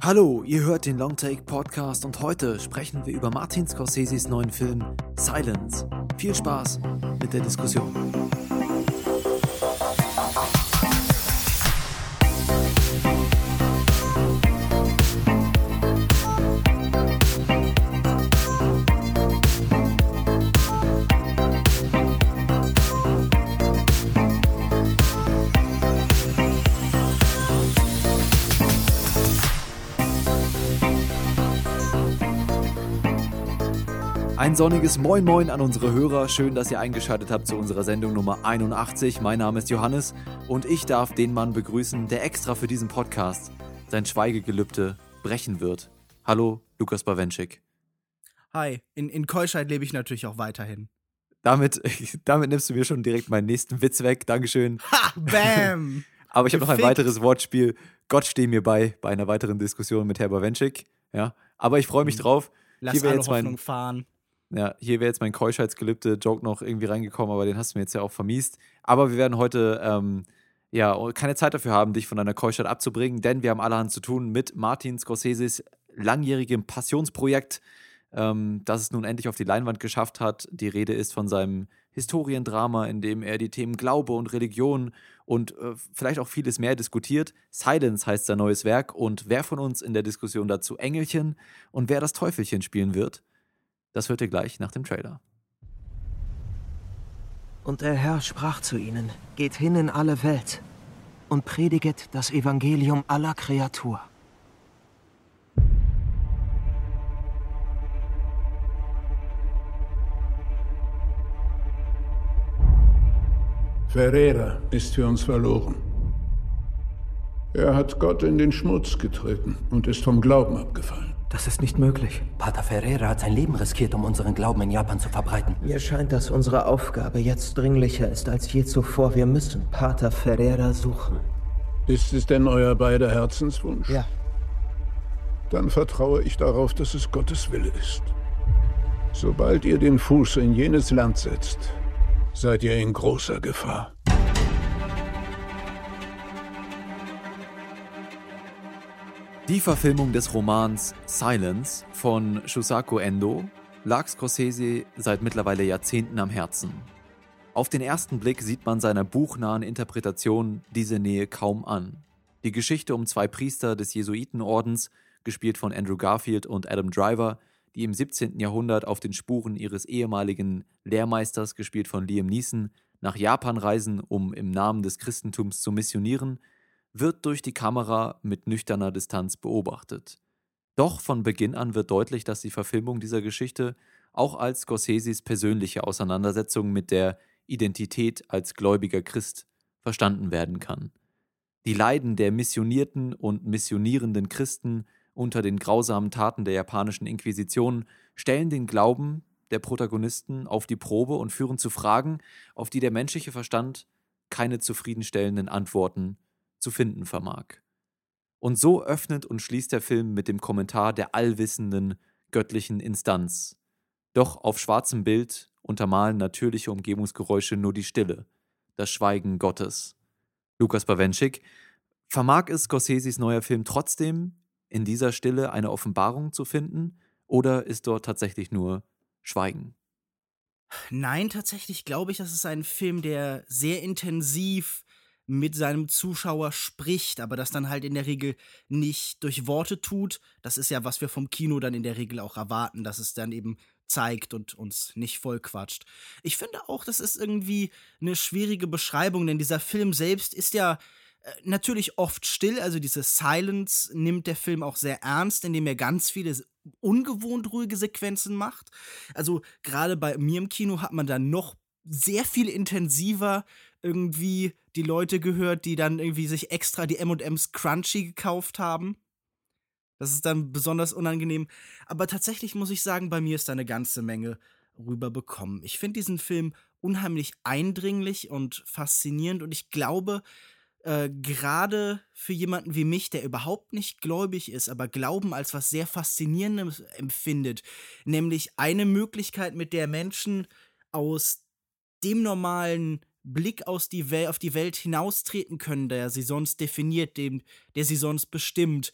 Hallo, ihr hört den Longtake Podcast und heute sprechen wir über Martin Scorseses neuen Film Silence. Viel Spaß mit der Diskussion. Ein sonniges Moin Moin an unsere Hörer. Schön, dass ihr eingeschaltet habt zu unserer Sendung Nummer 81. Mein Name ist Johannes und ich darf den Mann begrüßen, der extra für diesen Podcast sein Schweigegelübde brechen wird. Hallo, Lukas Bawenschik. Hi, in, in Keuschheit lebe ich natürlich auch weiterhin. Damit, damit nimmst du mir schon direkt meinen nächsten Witz weg. Dankeschön. Ha, bam! Aber ich habe noch ein weiteres Wortspiel. Gott stehe mir bei, bei einer weiteren Diskussion mit Herr Bawenschik. Ja, aber ich freue mich hm. drauf. Lass Hier alle jetzt Hoffnung mein, fahren. Ja, hier wäre jetzt mein keuschheitsgelübde Joke noch irgendwie reingekommen, aber den hast du mir jetzt ja auch vermiest. Aber wir werden heute ähm, ja keine Zeit dafür haben, dich von deiner Keuschheit abzubringen, denn wir haben allerhand zu tun mit Martin Scorseses langjährigem Passionsprojekt, ähm, das es nun endlich auf die Leinwand geschafft hat. Die Rede ist von seinem Historiendrama, in dem er die Themen Glaube und Religion und äh, vielleicht auch vieles mehr diskutiert. Silence heißt sein neues Werk und wer von uns in der Diskussion dazu Engelchen und wer das Teufelchen spielen wird, das hört ihr gleich nach dem Trailer. Und der Herr sprach zu ihnen, geht hin in alle Welt und prediget das Evangelium aller Kreatur. Ferreira ist für uns verloren. Er hat Gott in den Schmutz getreten und ist vom Glauben abgefallen. Das ist nicht möglich. Pater Ferreira hat sein Leben riskiert, um unseren Glauben in Japan zu verbreiten. Mir scheint, dass unsere Aufgabe jetzt dringlicher ist als je zuvor. Wir müssen Pater Ferreira suchen. Ist es denn euer beider Herzenswunsch? Ja. Dann vertraue ich darauf, dass es Gottes Wille ist. Sobald ihr den Fuß in jenes Land setzt, seid ihr in großer Gefahr. Die Verfilmung des Romans Silence von Shusaku Endo lag Scorsese seit mittlerweile Jahrzehnten am Herzen. Auf den ersten Blick sieht man seiner buchnahen Interpretation diese Nähe kaum an. Die Geschichte um zwei Priester des Jesuitenordens, gespielt von Andrew Garfield und Adam Driver, die im 17. Jahrhundert auf den Spuren ihres ehemaligen Lehrmeisters, gespielt von Liam Neeson, nach Japan reisen, um im Namen des Christentums zu missionieren, wird durch die Kamera mit nüchterner Distanz beobachtet. Doch von Beginn an wird deutlich, dass die Verfilmung dieser Geschichte auch als Scorseses persönliche Auseinandersetzung mit der Identität als gläubiger Christ verstanden werden kann. Die Leiden der missionierten und missionierenden Christen unter den grausamen Taten der japanischen Inquisition stellen den Glauben der Protagonisten auf die Probe und führen zu Fragen, auf die der menschliche Verstand keine zufriedenstellenden Antworten zu finden vermag. Und so öffnet und schließt der Film mit dem Kommentar der allwissenden, göttlichen Instanz. Doch auf schwarzem Bild untermalen natürliche Umgebungsgeräusche nur die Stille, das Schweigen Gottes. Lukas Bawenschik, vermag es Scorseses neuer Film trotzdem, in dieser Stille eine Offenbarung zu finden, oder ist dort tatsächlich nur Schweigen? Nein, tatsächlich glaube ich, das ist ein Film, der sehr intensiv mit seinem Zuschauer spricht, aber das dann halt in der Regel nicht durch Worte tut. Das ist ja, was wir vom Kino dann in der Regel auch erwarten, dass es dann eben zeigt und uns nicht vollquatscht. Ich finde auch, das ist irgendwie eine schwierige Beschreibung, denn dieser Film selbst ist ja äh, natürlich oft still, also diese Silence nimmt der Film auch sehr ernst, indem er ganz viele ungewohnt ruhige Sequenzen macht. Also gerade bei mir im Kino hat man dann noch sehr viel intensiver irgendwie die Leute gehört, die dann irgendwie sich extra die M&M's Crunchy gekauft haben. Das ist dann besonders unangenehm. Aber tatsächlich muss ich sagen, bei mir ist da eine ganze Menge rüberbekommen. Ich finde diesen Film unheimlich eindringlich und faszinierend und ich glaube, äh, gerade für jemanden wie mich, der überhaupt nicht gläubig ist, aber Glauben als was sehr Faszinierendes empfindet, nämlich eine Möglichkeit, mit der Menschen aus dem normalen Blick aus die auf die Welt hinaustreten können, der sie sonst definiert, dem, der sie sonst bestimmt.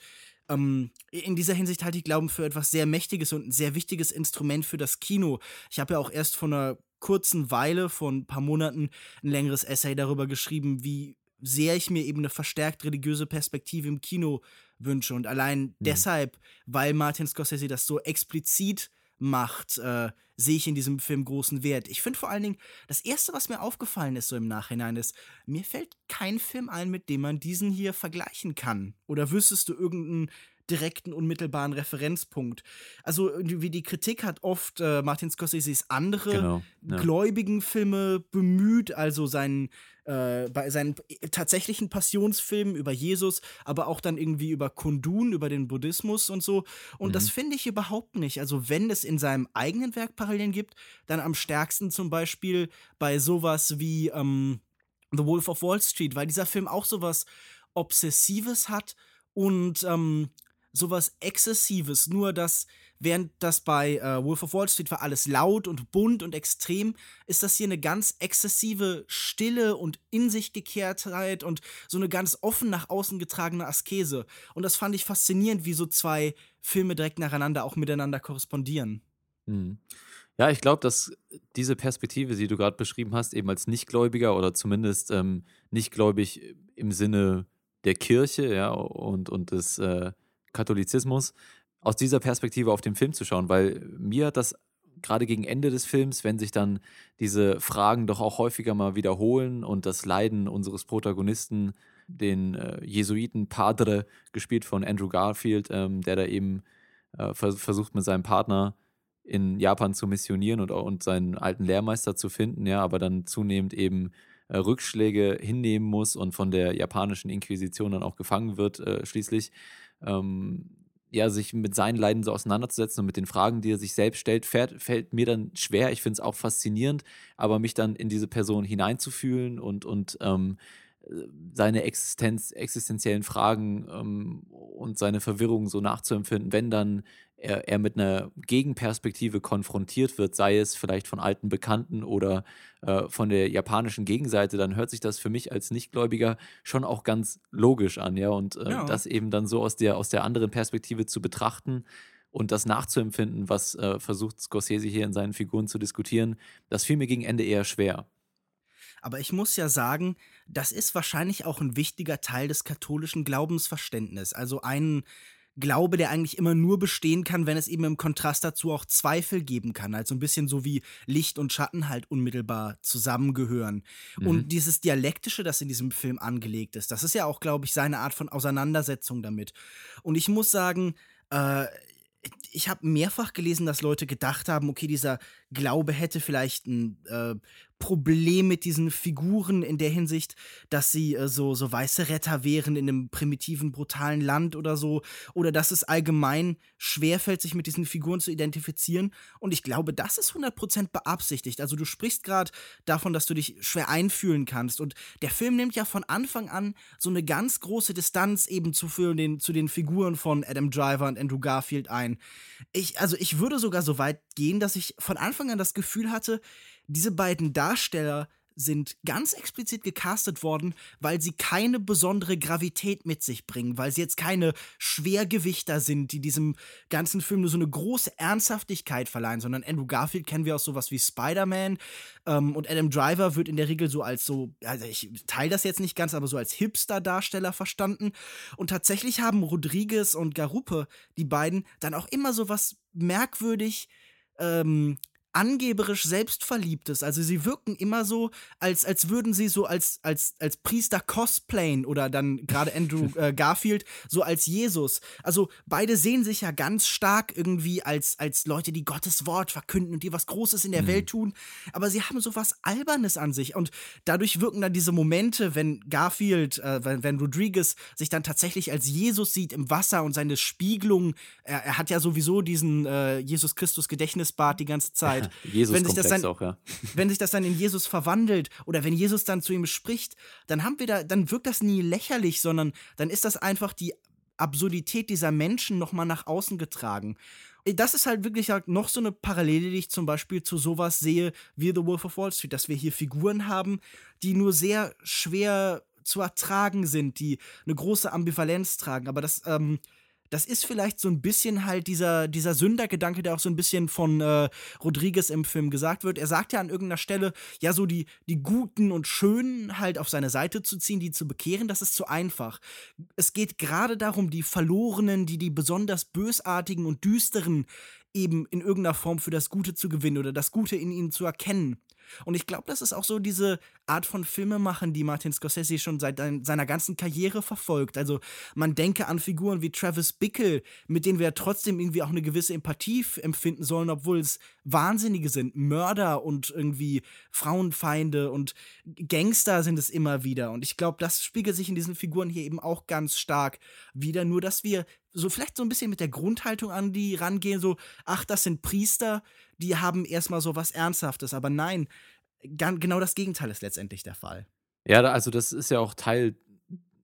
ähm, in dieser Hinsicht halte ich Glauben für etwas sehr Mächtiges und ein sehr wichtiges Instrument für das Kino. Ich habe ja auch erst vor einer kurzen Weile, vor ein paar Monaten, ein längeres Essay darüber geschrieben, wie sehr ich mir eben eine verstärkt religiöse Perspektive im Kino wünsche. Und allein mhm. deshalb, weil Martin Scorsese das so explizit macht, äh, sehe ich in diesem Film großen Wert. Ich finde vor allen Dingen, das Erste, was mir aufgefallen ist so im Nachhinein, ist, mir fällt kein Film ein, mit dem man diesen hier vergleichen kann. Oder wüsstest du irgendeinen direkten, unmittelbaren Referenzpunkt. Also wie die Kritik hat oft äh, Martin Scorseses andere genau, ja. gläubigen Filme bemüht, also seinen äh, bei seinen tatsächlichen Passionsfilmen über Jesus, aber auch dann irgendwie über Kundun, über den Buddhismus und so. Und mhm. das finde ich überhaupt nicht. Also wenn es in seinem eigenen Werk Parallelen gibt, dann am stärksten zum Beispiel bei sowas wie ähm, The Wolf of Wall Street, weil dieser Film auch sowas Obsessives hat und ähm, sowas Exzessives, nur dass während das bei äh, Wolf of Wall Street war alles laut und bunt und extrem, ist das hier eine ganz exzessive Stille und in sich Gekehrtheit und so eine ganz offen nach außen getragene Askese. Und das fand ich faszinierend, wie so zwei Filme direkt nacheinander auch miteinander korrespondieren. Mhm. Ja, ich glaube, dass diese Perspektive, die du gerade beschrieben hast, eben als Nichtgläubiger oder zumindest ähm, nichtgläubig im Sinne der Kirche, ja, und, und des äh, Katholizismus, aus dieser Perspektive auf den Film zu schauen, weil mir das gerade gegen Ende des Films, wenn sich dann diese Fragen doch auch häufiger mal wiederholen und das Leiden unseres Protagonisten, den äh, Jesuiten Padre, gespielt von Andrew Garfield, ähm, der da eben äh, vers versucht mit seinem Partner in Japan zu missionieren und, und seinen alten Lehrmeister zu finden, ja, aber dann zunehmend eben äh, Rückschläge hinnehmen muss und von der japanischen Inquisition dann auch gefangen wird, äh, schließlich ähm, ja, sich mit seinen Leiden so auseinanderzusetzen und mit den Fragen, die er sich selbst stellt, fährt, fällt mir dann schwer. Ich finde es auch faszinierend, aber mich dann in diese Person hineinzufühlen und, und ähm, seine Existenz, existenziellen Fragen ähm, und seine Verwirrung so nachzuempfinden, wenn dann er, er mit einer Gegenperspektive konfrontiert wird, sei es vielleicht von alten Bekannten oder äh, von der japanischen Gegenseite, dann hört sich das für mich als Nichtgläubiger schon auch ganz logisch an, ja. Und äh, ja. das eben dann so aus der, aus der anderen Perspektive zu betrachten und das nachzuempfinden, was äh, versucht Scorsese hier in seinen Figuren zu diskutieren, das fiel mir gegen Ende eher schwer. Aber ich muss ja sagen, das ist wahrscheinlich auch ein wichtiger Teil des katholischen Glaubensverständnisses. Also ein Glaube, der eigentlich immer nur bestehen kann, wenn es eben im Kontrast dazu auch Zweifel geben kann. Also ein bisschen so wie Licht und Schatten halt unmittelbar zusammengehören. Mhm. Und dieses Dialektische, das in diesem Film angelegt ist, das ist ja auch, glaube ich, seine Art von Auseinandersetzung damit. Und ich muss sagen, äh, ich habe mehrfach gelesen, dass Leute gedacht haben, okay, dieser Glaube hätte vielleicht ein äh, Problem mit diesen Figuren in der Hinsicht, dass sie äh, so, so weiße Retter wären in einem primitiven, brutalen Land oder so. Oder dass es allgemein schwerfällt, sich mit diesen Figuren zu identifizieren. Und ich glaube, das ist 100% beabsichtigt. Also du sprichst gerade davon, dass du dich schwer einfühlen kannst. Und der Film nimmt ja von Anfang an so eine ganz große Distanz eben zu, den, zu den Figuren von Adam Driver und Andrew Garfield ein. Ich, also ich würde sogar so weit gehen, dass ich von Anfang an das Gefühl hatte, diese beiden Darsteller sind ganz explizit gecastet worden, weil sie keine besondere Gravität mit sich bringen, weil sie jetzt keine Schwergewichter sind, die diesem ganzen Film nur so eine große Ernsthaftigkeit verleihen, sondern Andrew Garfield kennen wir aus sowas wie Spider-Man ähm, und Adam Driver wird in der Regel so als so, also ich teile das jetzt nicht ganz, aber so als Hipster-Darsteller verstanden. Und tatsächlich haben Rodriguez und Garupe, die beiden, dann auch immer so was merkwürdig ähm, angeberisch selbstverliebtes. Also sie wirken immer so, als, als würden sie so als, als, als Priester cosplayen oder dann gerade Andrew äh, Garfield so als Jesus. Also beide sehen sich ja ganz stark irgendwie als, als Leute, die Gottes Wort verkünden und die was Großes in der mhm. Welt tun. Aber sie haben so was Albernes an sich und dadurch wirken dann diese Momente, wenn Garfield, äh, wenn, wenn Rodriguez sich dann tatsächlich als Jesus sieht im Wasser und seine Spiegelung, er, er hat ja sowieso diesen äh, Jesus Christus Gedächtnisbart die ganze Zeit. Zeit. Jesus wenn sich das dann, auch, ja. Wenn sich das dann in Jesus verwandelt oder wenn Jesus dann zu ihm spricht, dann haben wir da, dann wirkt das nie lächerlich, sondern dann ist das einfach die Absurdität dieser Menschen nochmal nach außen getragen. Das ist halt wirklich halt noch so eine Parallele, die ich zum Beispiel zu sowas sehe wie The Wolf of Wall Street, dass wir hier Figuren haben, die nur sehr schwer zu ertragen sind, die eine große Ambivalenz tragen. Aber das, ähm, das ist vielleicht so ein bisschen halt dieser, dieser Sündergedanke, der auch so ein bisschen von äh, Rodriguez im Film gesagt wird. Er sagt ja an irgendeiner Stelle, ja, so die, die Guten und Schönen halt auf seine Seite zu ziehen, die zu bekehren, das ist zu einfach. Es geht gerade darum, die Verlorenen, die die besonders bösartigen und düsteren eben in irgendeiner Form für das Gute zu gewinnen oder das Gute in ihnen zu erkennen. Und ich glaube, das ist auch so diese Art von Filmemachen, die Martin Scorsese schon seit seiner ganzen Karriere verfolgt. Also man denke an Figuren wie Travis Bickle, mit denen wir trotzdem irgendwie auch eine gewisse Empathie empfinden sollen, obwohl es Wahnsinnige sind. Mörder und irgendwie Frauenfeinde und Gangster sind es immer wieder. Und ich glaube, das spiegelt sich in diesen Figuren hier eben auch ganz stark wieder. Nur, dass wir so vielleicht so ein bisschen mit der Grundhaltung an die rangehen, so, ach, das sind Priester, die haben erstmal so was Ernsthaftes. Aber nein, genau das Gegenteil ist letztendlich der Fall. Ja, also das ist ja auch Teil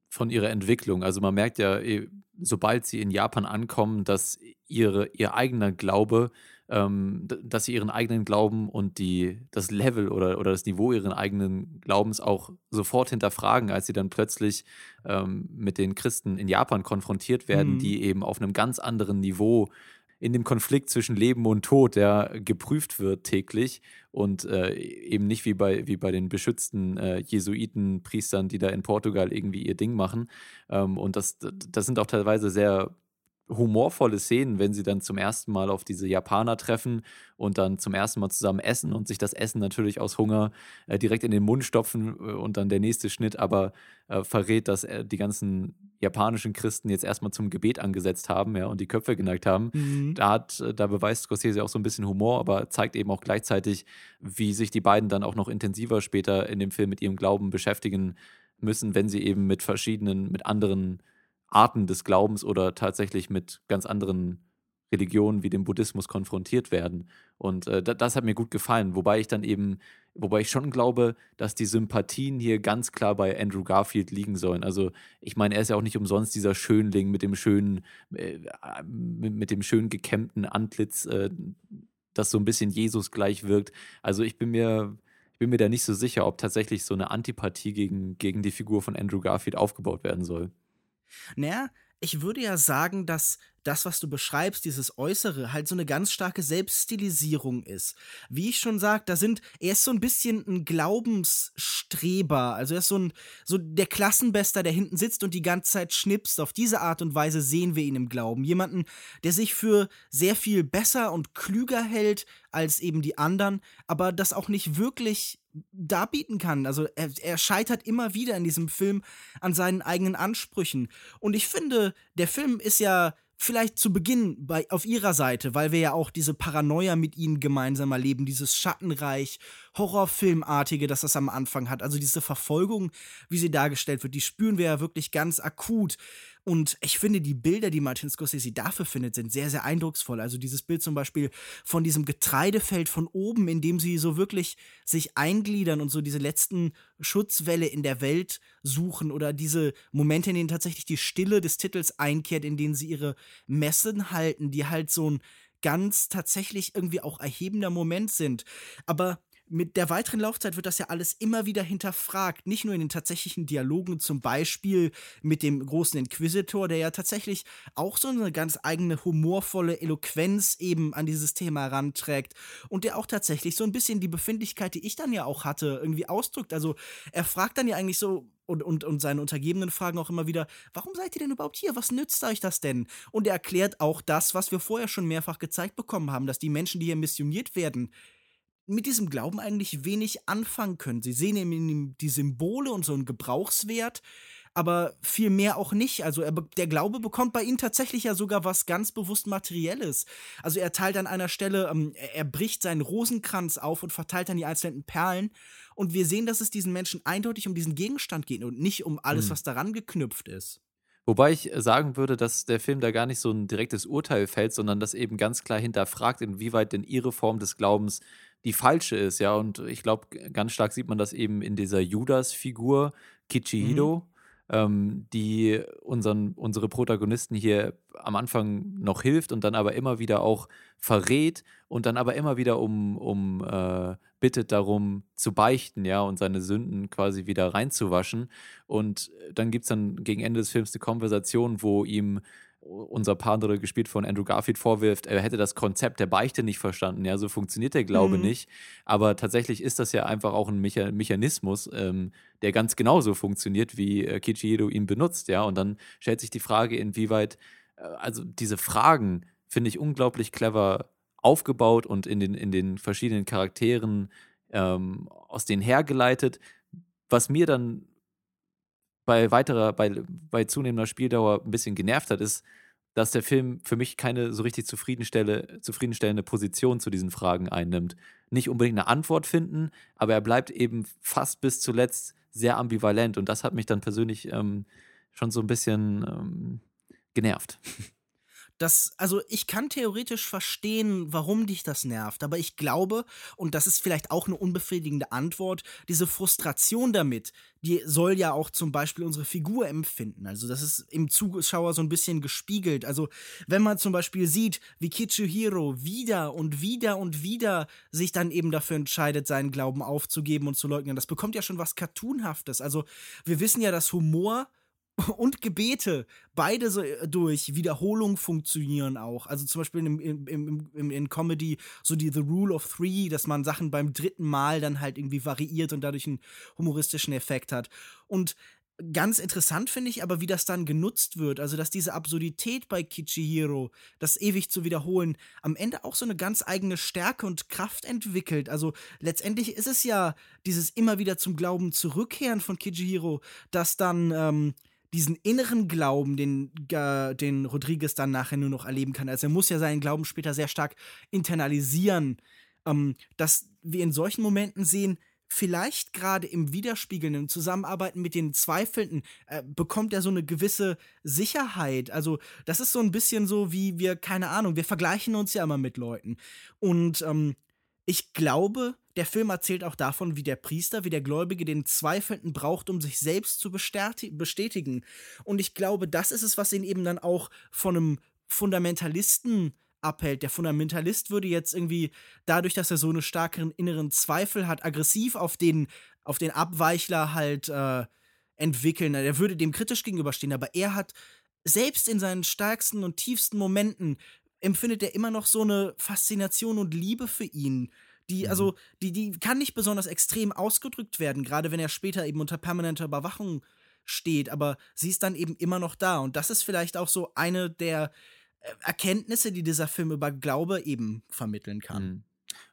von ihrer Entwicklung. Also man merkt ja, eh, sobald sie in Japan ankommen, dass ihre, ihr eigener Glaube, ähm, dass sie ihren eigenen Glauben und die, das Level oder, oder das Niveau ihren eigenen Glaubens auch sofort hinterfragen, als sie dann plötzlich ähm, mit den Christen in Japan konfrontiert werden, mhm. die eben auf einem ganz anderen Niveau in dem Konflikt zwischen Leben und Tod, der geprüft wird täglich und äh, eben nicht wie bei, wie bei den beschützten äh, Jesuitenpriestern, die da in Portugal irgendwie ihr Ding machen. Ähm, und das, das sind auch teilweise sehr humorvolle Szenen, wenn sie dann zum ersten Mal auf diese Japaner treffen und dann zum ersten Mal zusammen essen und sich das Essen natürlich aus Hunger äh, direkt in den Mund stopfen äh, und dann der nächste Schnitt aber äh, verrät, dass äh, die ganzen japanischen Christen jetzt erstmal zum Gebet angesetzt haben ja, und die Köpfe geneigt haben. Mhm. Da, hat, äh, da beweist Scorsese auch so ein bisschen Humor, aber zeigt eben auch gleichzeitig, wie sich die beiden dann auch noch intensiver später in dem Film mit ihrem Glauben beschäftigen müssen, wenn sie eben mit verschiedenen, mit anderen Arten des Glaubens oder tatsächlich mit ganz anderen Religionen wie dem Buddhismus konfrontiert werden. Und äh, das hat mir gut gefallen, wobei ich dann eben, wobei ich schon glaube, dass die Sympathien hier ganz klar bei Andrew Garfield liegen sollen. Also ich meine, er ist ja auch nicht umsonst dieser Schönling mit dem schönen, äh, mit, mit, dem schön gekämmten Antlitz, äh, das so ein bisschen Jesus gleich wirkt. Also ich bin mir, ich bin mir da nicht so sicher, ob tatsächlich so eine Antipathie gegen, gegen die Figur von Andrew Garfield aufgebaut werden soll. Naja, ich würde ja sagen, dass das, was du beschreibst, dieses Äußere, halt so eine ganz starke Selbststilisierung ist. Wie ich schon sagte, da sind, er ist so ein bisschen ein Glaubensstreber. Also er ist so ein, so der Klassenbester, der hinten sitzt und die ganze Zeit schnipst. Auf diese Art und Weise sehen wir ihn im Glauben. Jemanden, der sich für sehr viel besser und klüger hält als eben die anderen, aber das auch nicht wirklich darbieten kann. Also er, er, scheitert immer wieder in diesem Film an seinen eigenen Ansprüchen. Und ich finde, der Film ist ja vielleicht zu Beginn bei, auf ihrer Seite, weil wir ja auch diese Paranoia mit ihnen gemeinsam erleben, dieses Schattenreich, Horrorfilmartige, das das am Anfang hat. Also diese Verfolgung, wie sie dargestellt wird, die spüren wir ja wirklich ganz akut. Und ich finde, die Bilder, die Martin Scorsese dafür findet, sind sehr, sehr eindrucksvoll. Also dieses Bild zum Beispiel von diesem Getreidefeld von oben, in dem sie so wirklich sich eingliedern und so diese letzten Schutzwelle in der Welt suchen oder diese Momente, in denen tatsächlich die Stille des Titels einkehrt, in denen sie ihre Messen halten, die halt so ein ganz tatsächlich irgendwie auch erhebender Moment sind. Aber mit der weiteren Laufzeit wird das ja alles immer wieder hinterfragt. Nicht nur in den tatsächlichen Dialogen, zum Beispiel mit dem großen Inquisitor, der ja tatsächlich auch so eine ganz eigene humorvolle Eloquenz eben an dieses Thema heranträgt und der auch tatsächlich so ein bisschen die Befindlichkeit, die ich dann ja auch hatte, irgendwie ausdrückt. Also er fragt dann ja eigentlich so, und, und, und seine Untergebenen fragen auch immer wieder, warum seid ihr denn überhaupt hier? Was nützt euch das denn? Und er erklärt auch das, was wir vorher schon mehrfach gezeigt bekommen haben, dass die Menschen, die hier missioniert werden, mit diesem Glauben eigentlich wenig anfangen können. Sie sehen in ihm die Symbole und so einen Gebrauchswert, aber viel mehr auch nicht. Also er, der Glaube bekommt bei ihnen tatsächlich ja sogar was ganz bewusst Materielles. Also er teilt an einer Stelle, ähm, er, er bricht seinen Rosenkranz auf und verteilt dann die einzelnen Perlen. Und wir sehen, dass es diesen Menschen eindeutig um diesen Gegenstand geht und nicht um alles, mhm. was daran geknüpft ist. Wobei ich sagen würde, dass der Film da gar nicht so ein direktes Urteil fällt, sondern das eben ganz klar hinterfragt, inwieweit denn ihre Form des Glaubens die falsche ist, ja. Und ich glaube, ganz stark sieht man das eben in dieser Judas-Figur, Kichihiro, mhm. ähm, die unseren, unsere Protagonisten hier am Anfang noch hilft und dann aber immer wieder auch verrät und dann aber immer wieder um, um äh, bittet darum zu beichten, ja, und seine Sünden quasi wieder reinzuwaschen. Und dann gibt es dann gegen Ende des Films eine Konversation, wo ihm unser Padre, gespielt von Andrew Garfield, vorwirft, er hätte das Konzept der Beichte nicht verstanden. Ja, so funktioniert der Glaube mhm. nicht. Aber tatsächlich ist das ja einfach auch ein Mecha Mechanismus, ähm, der ganz genauso funktioniert, wie äh, Kichihiro ihn benutzt. Ja, und dann stellt sich die Frage, inwieweit, äh, also diese Fragen finde ich unglaublich clever aufgebaut und in den, in den verschiedenen Charakteren ähm, aus denen hergeleitet. Was mir dann bei weiterer, bei, bei zunehmender Spieldauer ein bisschen genervt hat, ist, dass der Film für mich keine so richtig zufriedenstellende Position zu diesen Fragen einnimmt. Nicht unbedingt eine Antwort finden, aber er bleibt eben fast bis zuletzt sehr ambivalent und das hat mich dann persönlich ähm, schon so ein bisschen ähm, genervt. Das, also ich kann theoretisch verstehen, warum dich das nervt, aber ich glaube, und das ist vielleicht auch eine unbefriedigende Antwort, diese Frustration damit, die soll ja auch zum Beispiel unsere Figur empfinden. Also das ist im Zuschauer so ein bisschen gespiegelt. Also wenn man zum Beispiel sieht, wie Kichuhiro wieder und wieder und wieder sich dann eben dafür entscheidet, seinen Glauben aufzugeben und zu leugnen, das bekommt ja schon was Cartoonhaftes. Also wir wissen ja, dass Humor und Gebete beide so äh, durch Wiederholung funktionieren auch. Also zum Beispiel im, im, im, in Comedy so die The Rule of Three, dass man Sachen beim dritten Mal dann halt irgendwie variiert und dadurch einen humoristischen Effekt hat. Und ganz interessant finde ich aber, wie das dann genutzt wird. Also, dass diese Absurdität bei Kichihiro, das ewig zu wiederholen, am Ende auch so eine ganz eigene Stärke und Kraft entwickelt. Also, letztendlich ist es ja dieses immer wieder zum Glauben zurückkehren von Kichihiro, das dann ähm, diesen inneren Glauben, den, äh, den Rodriguez dann nachher nur noch erleben kann. Also er muss ja seinen Glauben später sehr stark internalisieren, ähm, dass wir in solchen Momenten sehen, vielleicht gerade im Widerspiegeln, im Zusammenarbeiten mit den Zweifelnden, äh, bekommt er so eine gewisse Sicherheit. Also, das ist so ein bisschen so, wie wir, keine Ahnung, wir vergleichen uns ja immer mit Leuten. Und ähm, ich glaube, der Film erzählt auch davon, wie der Priester, wie der Gläubige den Zweifelnden braucht, um sich selbst zu bestätigen. Und ich glaube, das ist es, was ihn eben dann auch von einem Fundamentalisten abhält. Der Fundamentalist würde jetzt irgendwie, dadurch, dass er so einen starken inneren Zweifel hat, aggressiv auf den, auf den Abweichler halt äh, entwickeln. Er würde dem kritisch gegenüberstehen, aber er hat selbst in seinen stärksten und tiefsten Momenten empfindet er immer noch so eine Faszination und Liebe für ihn. Die, mhm. also, die, die kann nicht besonders extrem ausgedrückt werden, gerade wenn er später eben unter permanenter Überwachung steht, aber sie ist dann eben immer noch da. Und das ist vielleicht auch so eine der äh, Erkenntnisse, die dieser Film über Glaube eben vermitteln kann. Mhm.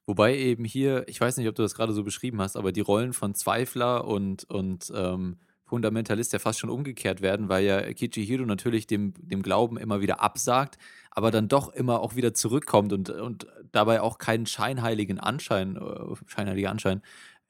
Wobei eben hier, ich weiß nicht, ob du das gerade so beschrieben hast, aber die Rollen von Zweifler und, und ähm, Fundamentalist ja fast schon umgekehrt werden, weil ja Kichihiro natürlich dem, dem Glauben immer wieder absagt, aber dann doch immer auch wieder zurückkommt und, und dabei auch keinen scheinheiligen Anschein, äh, scheinheiliger Anschein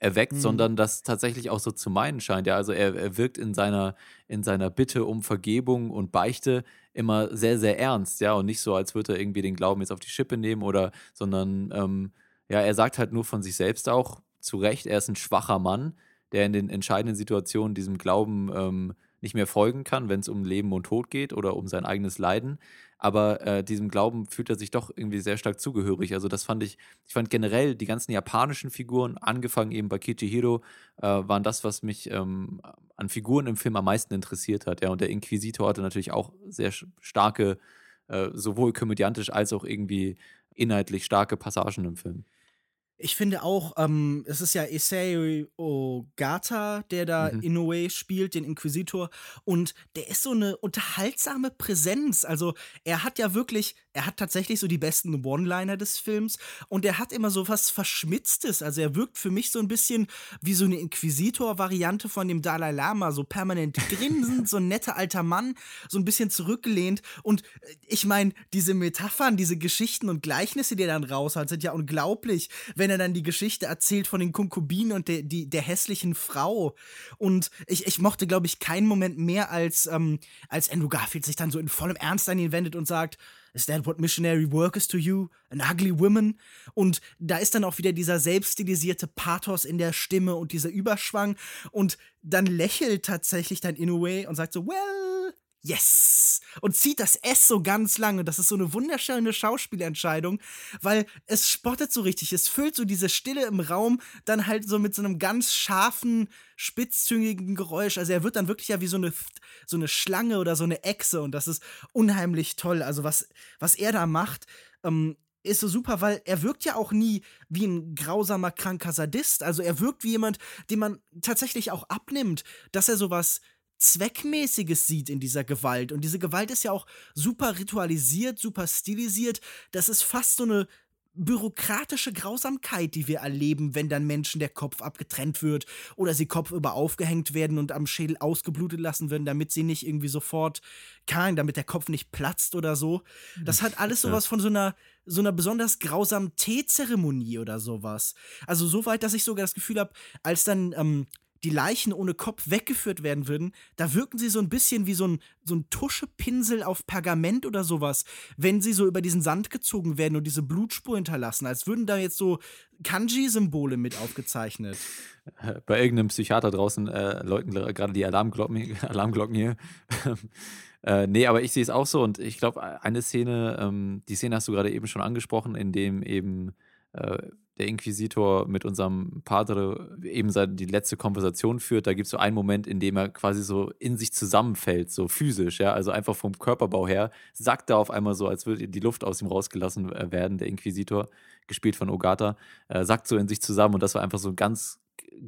erweckt, mhm. sondern das tatsächlich auch so zu meinen scheint. Ja, also er, er wirkt in seiner, in seiner Bitte um Vergebung und Beichte immer sehr, sehr ernst, ja, und nicht so, als würde er irgendwie den Glauben jetzt auf die Schippe nehmen oder, sondern ähm, ja, er sagt halt nur von sich selbst auch zu Recht, er ist ein schwacher Mann, der in den entscheidenden Situationen diesem Glauben ähm, nicht mehr folgen kann, wenn es um Leben und Tod geht oder um sein eigenes Leiden. Aber äh, diesem Glauben fühlt er sich doch irgendwie sehr stark zugehörig. Also das fand ich, ich fand generell die ganzen japanischen Figuren, angefangen eben bei Kichihiro, äh, waren das, was mich ähm, an Figuren im Film am meisten interessiert hat. Ja, und der Inquisitor hatte natürlich auch sehr starke, äh, sowohl komödiantisch als auch irgendwie inhaltlich starke Passagen im Film. Ich finde auch, ähm, es ist ja Issei Ogata, der da mhm. Inoue spielt, den Inquisitor. Und der ist so eine unterhaltsame Präsenz. Also er hat ja wirklich, er hat tatsächlich so die besten One-Liner des Films. Und er hat immer so was Verschmitztes. Also er wirkt für mich so ein bisschen wie so eine Inquisitor-Variante von dem Dalai Lama. So permanent grinsend, so ein netter alter Mann, so ein bisschen zurückgelehnt. Und äh, ich meine, diese Metaphern, diese Geschichten und Gleichnisse, die er dann raushat, sind ja unglaublich. Wenn er dann die Geschichte erzählt von den Konkubinen und der, die, der hässlichen Frau. Und ich, ich mochte, glaube ich, keinen Moment mehr, als, ähm, als Andrew Garfield sich dann so in vollem Ernst an ihn wendet und sagt, Is that what missionary work is to you? An ugly woman? Und da ist dann auch wieder dieser selbststilisierte Pathos in der Stimme und dieser Überschwang. Und dann lächelt tatsächlich dann Inoue und sagt so, well, yes! Und zieht das S so ganz lange. Das ist so eine wunderschöne Schauspielentscheidung, weil es spottet so richtig. Es füllt so diese Stille im Raum dann halt so mit so einem ganz scharfen, spitzzüngigen Geräusch. Also er wird dann wirklich ja wie so eine, so eine Schlange oder so eine Echse und das ist unheimlich toll. Also was, was er da macht, ähm, ist so super, weil er wirkt ja auch nie wie ein grausamer, kranker Sadist. Also er wirkt wie jemand, dem man tatsächlich auch abnimmt, dass er sowas Zweckmäßiges sieht in dieser Gewalt. Und diese Gewalt ist ja auch super ritualisiert, super stilisiert. Das ist fast so eine bürokratische Grausamkeit, die wir erleben, wenn dann Menschen der Kopf abgetrennt wird oder sie kopfüber aufgehängt werden und am Schädel ausgeblutet lassen werden, damit sie nicht irgendwie sofort, kein, damit der Kopf nicht platzt oder so. Das hat alles sowas von so einer so einer besonders grausamen Teezeremonie oder sowas. Also so weit, dass ich sogar das Gefühl habe, als dann ähm, die Leichen ohne Kopf weggeführt werden würden, da wirken sie so ein bisschen wie so ein, so ein Tuschepinsel auf Pergament oder sowas, wenn sie so über diesen Sand gezogen werden und diese Blutspur hinterlassen, als würden da jetzt so Kanji-Symbole mit aufgezeichnet. Bei irgendeinem Psychiater draußen äh, läuten gerade die Alarmglocken, Alarmglocken hier. äh, nee, aber ich sehe es auch so und ich glaube, eine Szene, ähm, die Szene hast du gerade eben schon angesprochen, in dem eben äh, der Inquisitor mit unserem Padre eben die letzte Konversation führt. Da gibt es so einen Moment, in dem er quasi so in sich zusammenfällt, so physisch, ja, also einfach vom Körperbau her, sackt er auf einmal so, als würde die Luft aus ihm rausgelassen äh, werden, der Inquisitor, gespielt von Ogata, äh, sackt so in sich zusammen und das war einfach so ein ganz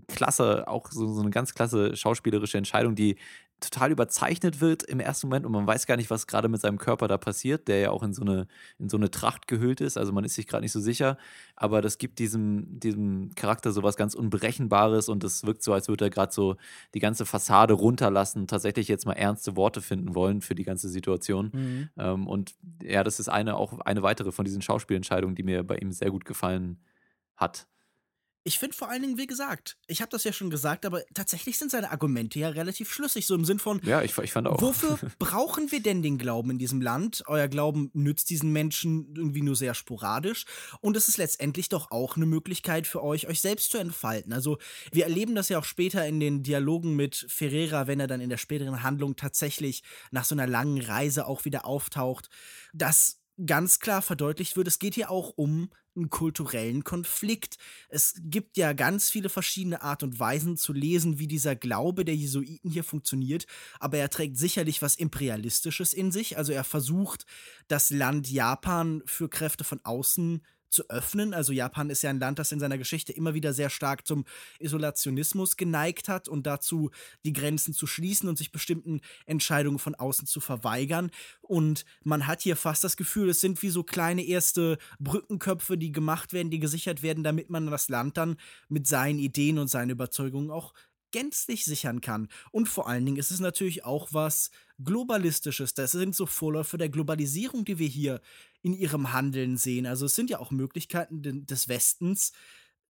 klasse, auch so, so eine ganz klasse schauspielerische Entscheidung, die total überzeichnet wird im ersten Moment und man weiß gar nicht, was gerade mit seinem Körper da passiert, der ja auch in so eine, in so eine Tracht gehüllt ist. Also man ist sich gerade nicht so sicher, aber das gibt diesem, diesem Charakter so was ganz Unberechenbares und es wirkt so, als würde er gerade so die ganze Fassade runterlassen, tatsächlich jetzt mal ernste Worte finden wollen für die ganze Situation. Mhm. Ähm, und ja, das ist eine, auch eine weitere von diesen Schauspielentscheidungen, die mir bei ihm sehr gut gefallen hat ich finde vor allen Dingen, wie gesagt, ich habe das ja schon gesagt, aber tatsächlich sind seine Argumente ja relativ schlüssig, so im Sinn von, ja, ich, ich fand auch. Wofür brauchen wir denn den Glauben in diesem Land? Euer Glauben nützt diesen Menschen irgendwie nur sehr sporadisch und es ist letztendlich doch auch eine Möglichkeit für euch, euch selbst zu entfalten. Also wir erleben das ja auch später in den Dialogen mit Ferreira, wenn er dann in der späteren Handlung tatsächlich nach so einer langen Reise auch wieder auftaucht, dass ganz klar verdeutlicht wird, es geht hier auch um einen kulturellen Konflikt. Es gibt ja ganz viele verschiedene Art und Weisen zu lesen, wie dieser Glaube der Jesuiten hier funktioniert, aber er trägt sicherlich was Imperialistisches in sich. Also er versucht, das Land Japan für Kräfte von außen zu öffnen. Also Japan ist ja ein Land, das in seiner Geschichte immer wieder sehr stark zum Isolationismus geneigt hat und dazu die Grenzen zu schließen und sich bestimmten Entscheidungen von außen zu verweigern. Und man hat hier fast das Gefühl, es sind wie so kleine erste Brückenköpfe, die gemacht werden, die gesichert werden, damit man das Land dann mit seinen Ideen und seinen Überzeugungen auch gänzlich sichern kann. Und vor allen Dingen ist es natürlich auch was Globalistisches. Das sind so Vorläufe der Globalisierung, die wir hier in ihrem Handeln sehen. Also es sind ja auch Möglichkeiten des Westens,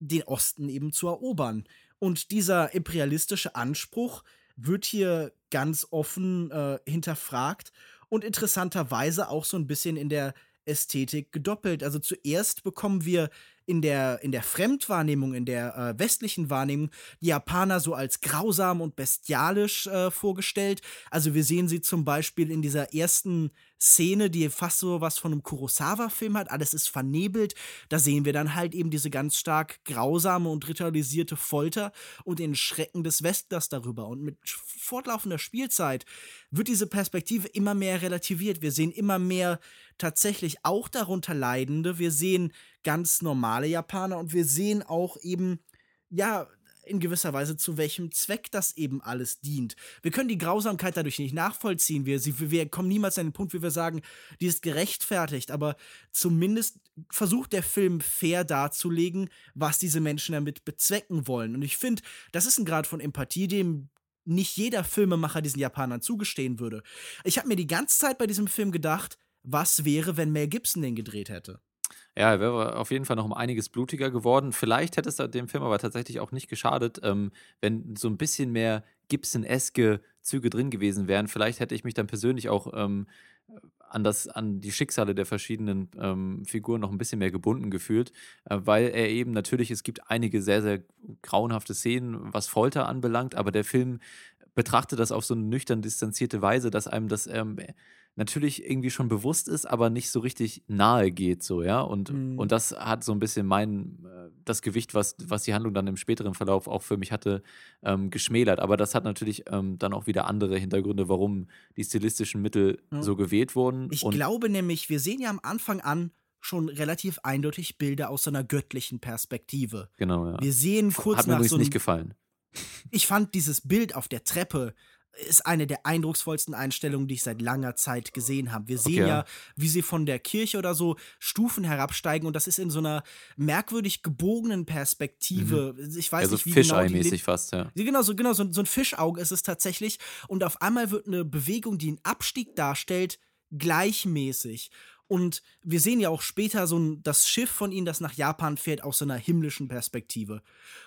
den Osten eben zu erobern. Und dieser imperialistische Anspruch wird hier ganz offen äh, hinterfragt und interessanterweise auch so ein bisschen in der Ästhetik gedoppelt. Also zuerst bekommen wir in der, in der Fremdwahrnehmung, in der äh, westlichen Wahrnehmung, die Japaner so als grausam und bestialisch äh, vorgestellt. Also wir sehen sie zum Beispiel in dieser ersten Szene, die fast so was von einem Kurosawa-Film hat. Alles ist vernebelt. Da sehen wir dann halt eben diese ganz stark grausame und ritualisierte Folter und den Schrecken des Westlers darüber. Und mit fortlaufender Spielzeit wird diese Perspektive immer mehr relativiert. Wir sehen immer mehr tatsächlich auch darunter Leidende. Wir sehen ganz normale Japaner und wir sehen auch eben, ja, in gewisser Weise, zu welchem Zweck das eben alles dient. Wir können die Grausamkeit dadurch nicht nachvollziehen. Wir, sie, wir kommen niemals an den Punkt, wie wir sagen, die ist gerechtfertigt, aber zumindest versucht der Film fair darzulegen, was diese Menschen damit bezwecken wollen. Und ich finde, das ist ein Grad von Empathie, dem nicht jeder Filmemacher diesen Japanern zugestehen würde. Ich habe mir die ganze Zeit bei diesem Film gedacht, was wäre, wenn Mel Gibson den gedreht hätte? Ja, er wäre auf jeden Fall noch um einiges blutiger geworden. Vielleicht hätte es dem Film aber tatsächlich auch nicht geschadet, ähm, wenn so ein bisschen mehr Gibson-eske Züge drin gewesen wären. Vielleicht hätte ich mich dann persönlich auch ähm, an, das, an die Schicksale der verschiedenen ähm, Figuren noch ein bisschen mehr gebunden gefühlt, äh, weil er eben natürlich, es gibt einige sehr, sehr grauenhafte Szenen, was Folter anbelangt, aber der Film betrachte das auf so eine nüchtern distanzierte Weise, dass einem das ähm, natürlich irgendwie schon bewusst ist, aber nicht so richtig nahe geht, so, ja. Und, Mhm. und das hat so ein bisschen mein, äh, das Gewicht, was, was die Handlung dann im späteren Verlauf auch für mich hatte, ähm, geschmälert. Aber das hat natürlich ähm, dann auch wieder andere Hintergründe, warum die stilistischen Mittel Ja. so gewählt wurden. Ich und glaube nämlich, wir sehen ja am Anfang an schon relativ eindeutig Bilder aus so einer göttlichen Perspektive. genau, ja. Wir sehen kurz Hat mir nach übrigens so einem, nicht gefallen. Ich fand dieses Bild auf der Treppe ist eine der eindrucksvollsten Einstellungen, die ich seit langer Zeit gesehen habe. Wir sehen Okay. ja, wie sie von der Kirche oder so Stufen herabsteigen und das ist in so einer merkwürdig gebogenen Perspektive. Ich weiß Also nicht, wie genau die Fischei-mäßig Lin- fast, ja. Ja, Genau, so, genau so, so ein Fischauge ist es tatsächlich. Und auf einmal wird eine Bewegung, die einen Abstieg darstellt, gleichmäßig. Und wir sehen ja auch später so ein, das Schiff von ihnen, das nach Japan fährt, aus so einer himmlischen Perspektive.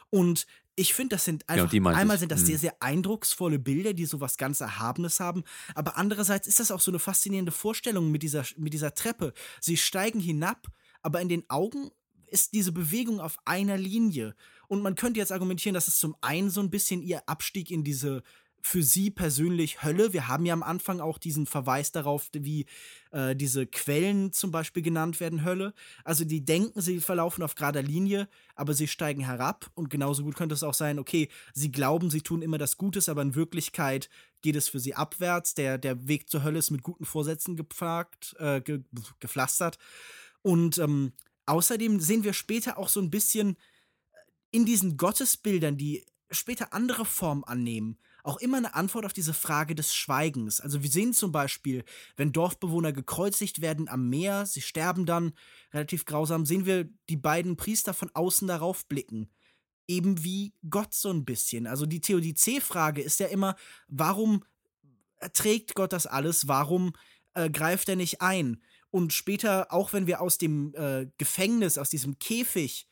Und ich finde, das sind einfach, meinte einmal ich. sind das Mhm. sehr, sehr eindrucksvolle Bilder, die so was ganz Erhabenes haben. Aber andererseits ist das auch so eine faszinierende Vorstellung mit dieser, mit dieser Treppe. Sie steigen hinab, aber in den Augen ist diese Bewegung auf einer Linie. Und man könnte jetzt argumentieren, dass es zum einen so ein bisschen ihr Abstieg in diese für sie persönlich Hölle. Wir haben ja am Anfang auch diesen Verweis darauf, wie äh, diese Quellen zum Beispiel genannt werden, Hölle. Also die denken, sie verlaufen auf gerader Linie, aber sie steigen herab. Und genauso gut könnte es auch sein, okay, sie glauben, sie tun immer das Gutes, aber in Wirklichkeit geht es für sie abwärts. Der, der Weg zur Hölle ist mit guten Vorsätzen gepflagt, äh, ge gepflastert. Und ähm, außerdem sehen wir später auch so ein bisschen in diesen Gottesbildern, die später andere Formen annehmen, auch immer eine Antwort auf diese Frage des Schweigens. Also wir sehen zum Beispiel, wenn Dorfbewohner gekreuzigt werden am Meer, sie sterben dann relativ grausam, sehen wir die beiden Priester von außen darauf blicken. Eben wie Gott so ein bisschen. Also die Theodizee-Frage ist ja immer, warum erträgt Gott das alles? Warum äh, greift er nicht ein? Und später, auch wenn wir aus dem äh, Gefängnis, aus diesem Käfig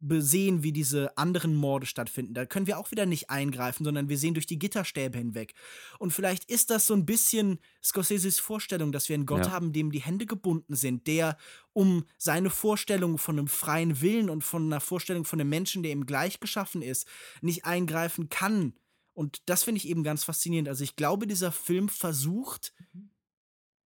sehen, wie diese anderen Morde stattfinden, da können wir auch wieder nicht eingreifen, sondern wir sehen durch die Gitterstäbe hinweg. Und vielleicht ist das so ein bisschen Scorseses Vorstellung, dass wir einen Gott Ja. haben, dem die Hände gebunden sind, der um seine Vorstellung von einem freien Willen und von einer Vorstellung von einem Menschen, der ihm gleich geschaffen ist, nicht eingreifen kann. Und das finde ich eben ganz faszinierend. Also ich glaube, dieser Film versucht,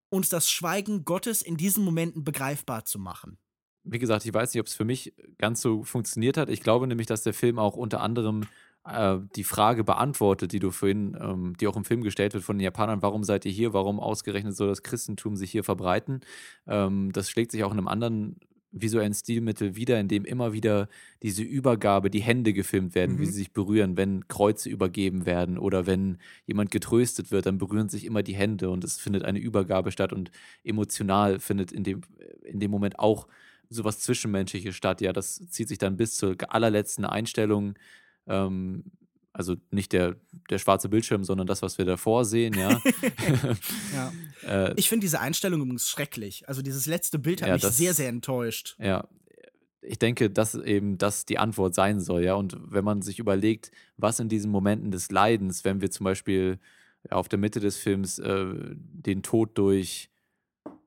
uns das Schweigen Gottes in diesen Momenten begreifbar zu machen. Wie gesagt, ich weiß nicht, ob es für mich ganz so funktioniert hat. Ich glaube nämlich, dass der Film auch unter anderem äh, die Frage beantwortet, die du vorhin, ähm, die auch im Film gestellt wird von den Japanern, warum seid ihr hier, warum ausgerechnet soll das Christentum sich hier verbreiten. Ähm, das schlägt sich auch in einem anderen visuellen Stilmittel wieder, in dem immer wieder diese Übergabe, die Hände gefilmt werden, wie Mhm. sie sich berühren, wenn Kreuze übergeben werden oder wenn jemand getröstet wird, dann berühren sich immer die Hände und es findet eine Übergabe statt und emotional findet in dem, in dem Moment auch sowas Zwischenmenschliches statt. Ja, das zieht sich dann bis zur allerletzten Einstellung. Ähm, also nicht der, der schwarze Bildschirm, sondern das, was wir davor sehen, ja. Ja. äh, Ich finde diese Einstellung übrigens schrecklich. Also dieses letzte Bild hat Ja, mich das- sehr, sehr enttäuscht. Ja, ich denke, dass eben das die Antwort sein soll, ja. Und wenn man sich überlegt, was in diesen Momenten des Leidens, wenn wir zum Beispiel auf der Mitte des Films äh, den Tod durch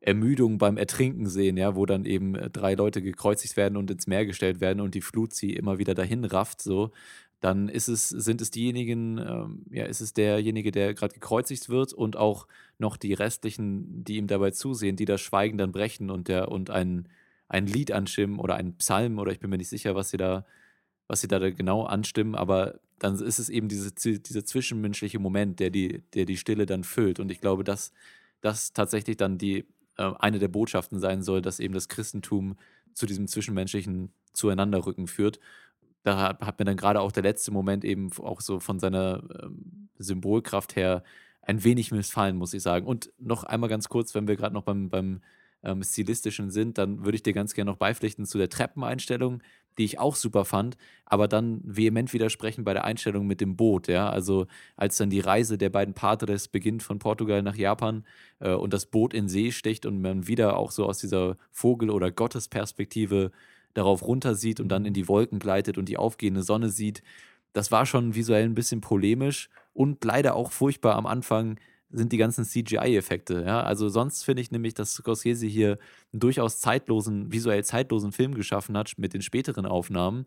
Ermüdung beim Ertrinken sehen, ja, wo dann eben äh, drei Leute gekreuzigt werden und ins Meer gestellt werden und die Flut sie immer wieder dahin rafft, so, dann ist es, sind es diejenigen, ähm, ja, ist es derjenige, der gerade gekreuzigt wird und auch noch die restlichen, die ihm dabei zusehen, die das Schweigen dann brechen und der und ein, ein Lied anstimmen oder ein Psalm oder ich bin mir nicht sicher, was sie da, was sie da genau anstimmen, aber dann ist es eben diese, dieser zwischenmenschliche Moment, der die, der die Stille dann füllt. Und ich glaube, dass das tatsächlich dann die eine der Botschaften sein soll, dass eben das Christentum zu diesem zwischenmenschlichen Zueinanderrücken führt. Da hat, hat mir dann gerade auch der letzte Moment eben auch so von seiner ähm, Symbolkraft her ein wenig missfallen, muss ich sagen. Und noch einmal ganz kurz, wenn wir gerade noch beim, beim ähm, Stilistischen sind, dann würde ich dir ganz gerne noch beipflichten zu der Treppeneinstellung, die ich auch super fand, aber dann vehement widersprechen bei der Einstellung mit dem Boot, ja. Also als dann die Reise der beiden Patres beginnt von Portugal nach Japan äh, und das Boot in See sticht und man wieder auch so aus dieser Vogel- oder Gottesperspektive darauf runter sieht und dann in die Wolken gleitet und die aufgehende Sonne sieht. Das war schon visuell ein bisschen polemisch und leider auch furchtbar am Anfang sind die ganzen CGI-Effekte. Ja? Also sonst finde ich nämlich, dass Scorsese hier einen durchaus zeitlosen, visuell zeitlosen Film geschaffen hat mit den späteren Aufnahmen.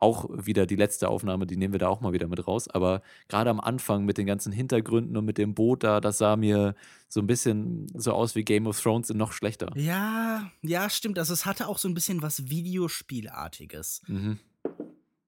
auch wieder die letzte Aufnahme, die nehmen wir da auch mal wieder mit raus. Aber gerade am Anfang mit den ganzen Hintergründen und mit dem Boot da, das sah mir so ein bisschen so aus wie Game of Thrones in noch schlechter. Ja, ja, stimmt. Also es hatte auch so ein bisschen was Videospielartiges. Mhm.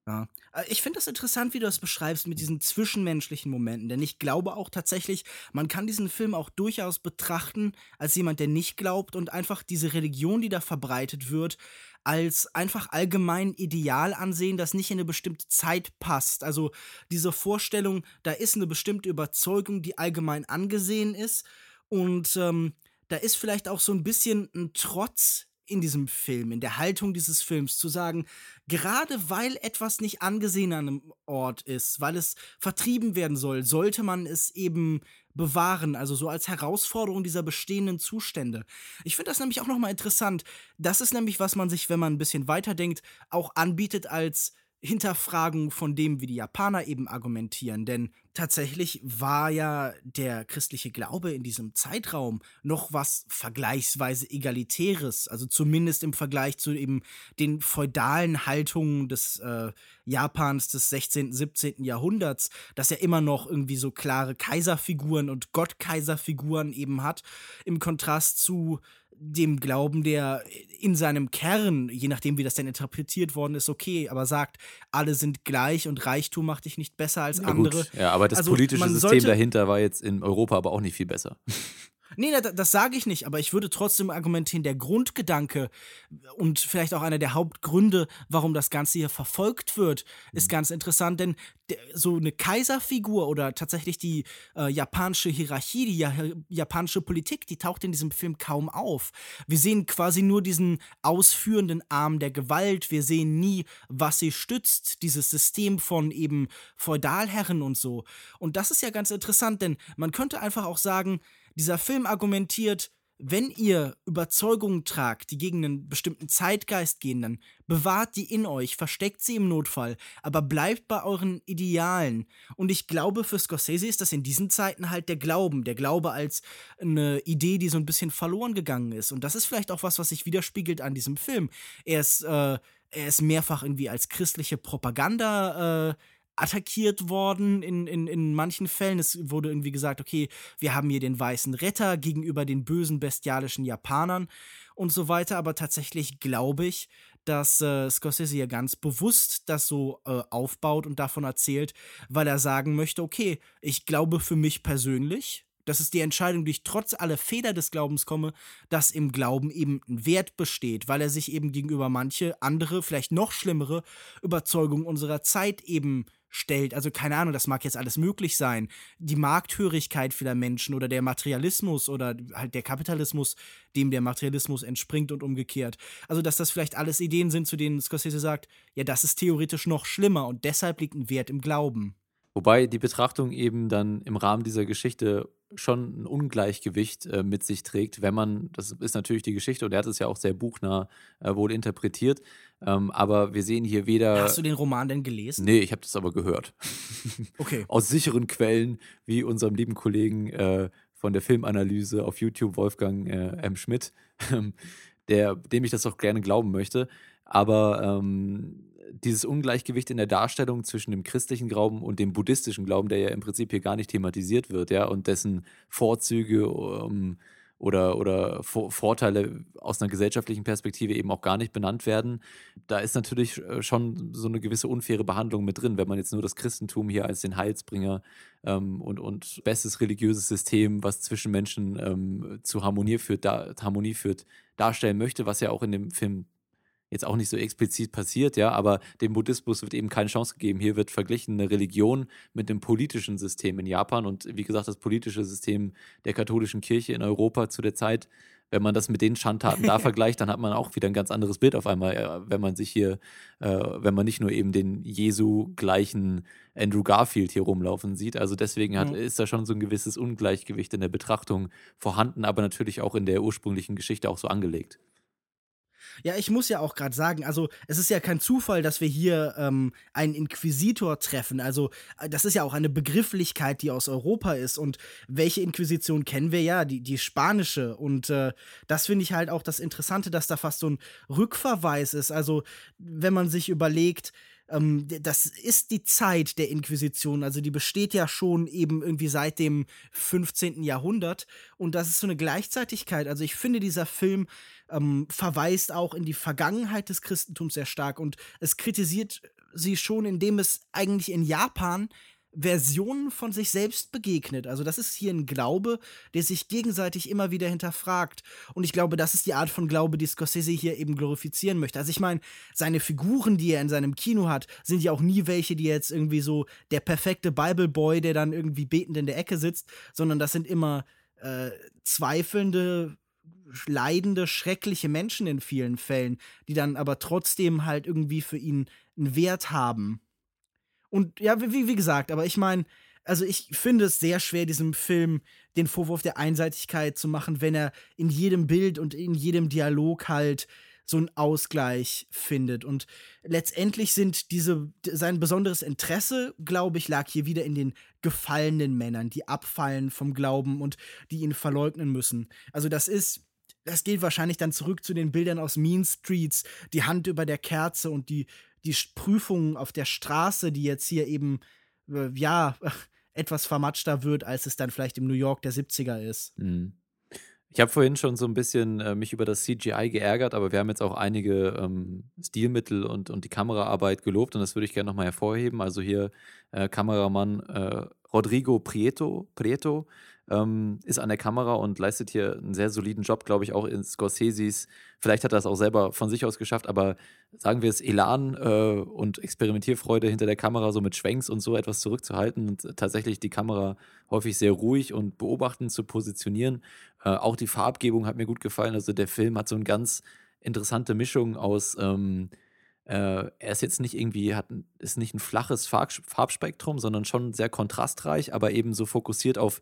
Ja. Äh, ich finde das interessant, wie du das beschreibst mit diesen zwischenmenschlichen Momenten, denn ich glaube auch tatsächlich, man kann diesen Film auch durchaus betrachten als jemand, der nicht glaubt und einfach diese Religion, die da verbreitet wird, als einfach allgemein Ideal ansehen, das nicht in eine bestimmte Zeit passt. Also diese Vorstellung, da ist eine bestimmte Überzeugung, die allgemein angesehen ist und ähm, da ist vielleicht auch so ein bisschen ein Trotz in diesem Film, in der Haltung dieses Films, zu sagen, gerade weil etwas nicht angesehen an einem Ort ist, weil es vertrieben werden soll, sollte man es eben bewahren, also so als Herausforderung dieser bestehenden Zustände. Ich finde das nämlich auch nochmal interessant. Das ist nämlich, was man sich, wenn man ein bisschen weiterdenkt, auch anbietet als Hinterfragung von dem, wie die Japaner eben argumentieren. Denn tatsächlich war ja der christliche Glaube in diesem Zeitraum noch was vergleichsweise egalitäres, also zumindest im Vergleich zu eben den feudalen Haltungen des äh, Japans des 16., 17. Jahrhunderts, das ja immer noch irgendwie so klare Kaiserfiguren und Gottkaiserfiguren eben hat, im Kontrast zu dem Glauben, der in seinem Kern, je nachdem wie das denn interpretiert worden ist, okay, aber sagt, alle sind gleich und Reichtum macht dich nicht besser als Ja, andere. gut. Ja, aber das Also, politische System dahinter war jetzt in Europa aber auch nicht viel besser. Nee, das, das sage ich nicht, aber ich würde trotzdem argumentieren, der Grundgedanke und vielleicht auch einer der Hauptgründe, warum das Ganze hier verfolgt wird, ist ganz interessant, denn so eine Kaiserfigur oder tatsächlich die äh, japanische Hierarchie, die ja, japanische Politik, die taucht in diesem Film kaum auf. Wir sehen quasi nur diesen ausführenden Arm der Gewalt, wir sehen nie, was sie stützt, dieses System von eben Feudalherren und so. Und das ist ja ganz interessant, denn man könnte einfach auch sagen, dieser Film argumentiert, wenn ihr Überzeugungen tragt, die gegen einen bestimmten Zeitgeist gehen, dann bewahrt die in euch, versteckt sie im Notfall, aber bleibt bei euren Idealen. Und ich glaube, für Scorsese ist das in diesen Zeiten halt der Glauben, der Glaube als eine Idee, die so ein bisschen verloren gegangen ist. Und das ist vielleicht auch was, was sich widerspiegelt an diesem Film. Er ist, äh, er ist mehrfach irgendwie als christliche Propaganda äh, attackiert worden in, in, in manchen Fällen. Es wurde irgendwie gesagt, okay, wir haben hier den weißen Retter gegenüber den bösen, bestialischen Japanern und so weiter. Aber tatsächlich glaube ich, dass äh, Scorsese ja ganz bewusst das so äh, aufbaut und davon erzählt, weil er sagen möchte, okay, ich glaube für mich persönlich, das ist die Entscheidung, die ich trotz aller Fehler des Glaubens komme, dass im Glauben eben ein Wert besteht, weil er sich eben gegenüber manche andere, vielleicht noch schlimmere Überzeugungen unserer Zeit eben stellt. Also keine Ahnung, das mag jetzt alles möglich sein. Die Markthörigkeit vieler Menschen oder der Materialismus oder halt der Kapitalismus, dem der Materialismus entspringt und umgekehrt. Also dass das vielleicht alles Ideen sind, zu denen Scorsese sagt, ja, das ist theoretisch noch schlimmer und deshalb liegt ein Wert im Glauben. Wobei die Betrachtung eben dann im Rahmen dieser Geschichte schon ein Ungleichgewicht äh, mit sich trägt, wenn man, das ist natürlich die Geschichte und er hat es ja auch sehr buchnah äh, wohl interpretiert, ähm, aber wir sehen hier weder. Hast du den Roman denn gelesen? Nee, ich habe das aber gehört. Okay. Aus sicheren Quellen, wie unserem lieben Kollegen äh, von der Filmanalyse auf YouTube, Wolfgang äh, M. Schmidt, der, dem ich das auch gerne glauben möchte. Aber ähm, dieses Ungleichgewicht in der Darstellung zwischen dem christlichen Glauben und dem buddhistischen Glauben, der ja im Prinzip hier gar nicht thematisiert wird, ja, und dessen Vorzüge ähm, oder, oder Vor Vorteile aus einer gesellschaftlichen Perspektive eben auch gar nicht benannt werden, da ist natürlich äh, schon so eine gewisse unfaire Behandlung mit drin, wenn man jetzt nur das Christentum hier als den Heilsbringer ähm, und, und bestes religiöses System, was zwischen Menschen ähm, zu Harmonie führt, da, Harmonie führt, darstellen möchte, was ja auch in dem Film jetzt auch nicht so explizit passiert, ja, aber dem Buddhismus wird eben keine Chance gegeben. Hier wird verglichen eine Religion mit dem politischen System in Japan und wie gesagt, das politische System der katholischen Kirche in Europa zu der Zeit, wenn man das mit den Schandtaten da vergleicht, dann hat man auch wieder ein ganz anderes Bild auf einmal, äh, wenn man sich hier, äh, wenn man nicht nur eben den Jesu gleichen Andrew Garfield hier rumlaufen sieht. Also deswegen hat, Mhm. ist da schon so ein gewisses Ungleichgewicht in der Betrachtung vorhanden, aber natürlich auch in der ursprünglichen Geschichte auch so angelegt. Ja, ich muss ja auch gerade sagen, also es ist ja kein Zufall, dass wir hier ähm, einen Inquisitor treffen. Also äh, das ist ja auch eine Begrifflichkeit, die aus Europa ist. Und welche Inquisition kennen wir ja? Die, die spanische. Und äh, das finde ich halt auch das Interessante, dass da fast so ein Rückverweis ist. Also wenn man sich überlegt, ähm, das ist die Zeit der Inquisition. Also die besteht ja schon eben irgendwie seit dem 15. Jahrhundert. Und das ist so eine Gleichzeitigkeit. Also ich finde, dieser Film ähm, verweist auch in die Vergangenheit des Christentums sehr stark. Und es kritisiert sie schon, indem es eigentlich in Japan Versionen von sich selbst begegnet. Also das ist hier ein Glaube, der sich gegenseitig immer wieder hinterfragt. Und ich glaube, das ist die Art von Glaube, die Scorsese hier eben glorifizieren möchte. Also ich meine, seine Figuren, die er in seinem Kino hat, sind ja auch nie welche, die jetzt irgendwie so der perfekte Bible Boy, der dann irgendwie betend in der Ecke sitzt, sondern das sind immer äh, zweifelnde, leidende, schreckliche Menschen in vielen Fällen, die dann aber trotzdem halt irgendwie für ihn einen Wert haben. Und ja, wie, wie gesagt, aber ich meine, also ich finde es sehr schwer, diesem Film den Vorwurf der Einseitigkeit zu machen, wenn er in jedem Bild und in jedem Dialog halt so einen Ausgleich findet. Und letztendlich sind diese, sein besonderes Interesse, glaube ich, lag hier wieder in den gefallenen Männern, die abfallen vom Glauben und die ihn verleugnen müssen. Also das ist das geht wahrscheinlich dann zurück zu den Bildern aus Mean Streets, die Hand über der Kerze und die die Prüfung auf der Straße, die jetzt hier eben, äh, ja, etwas vermatschter wird, als es dann vielleicht im New York der 70er ist. Mhm. Ich habe vorhin schon so ein bisschen äh, mich über das CGI geärgert, aber wir haben jetzt auch einige ähm, Stilmittel und, und die Kameraarbeit gelobt und das würde ich gerne nochmal hervorheben. Also hier äh, Kameramann äh, Rodrigo Prieto, Prieto ähm, ist an der Kamera und leistet hier einen sehr soliden Job, glaube ich, auch in Scorseses. Vielleicht hat er das auch selber von sich aus geschafft, aber sagen wir es, Elan äh, und Experimentierfreude hinter der Kamera, so mit Schwenks und so etwas zurückzuhalten und tatsächlich die Kamera häufig sehr ruhig und beobachtend zu positionieren. Äh, auch die Farbgebung hat mir gut gefallen. Also der Film hat so eine ganz interessante Mischung aus. Ähm, äh, er ist jetzt nicht irgendwie, hat, ist nicht ein flaches Farbspektrum, sondern schon sehr kontrastreich, aber eben so fokussiert auf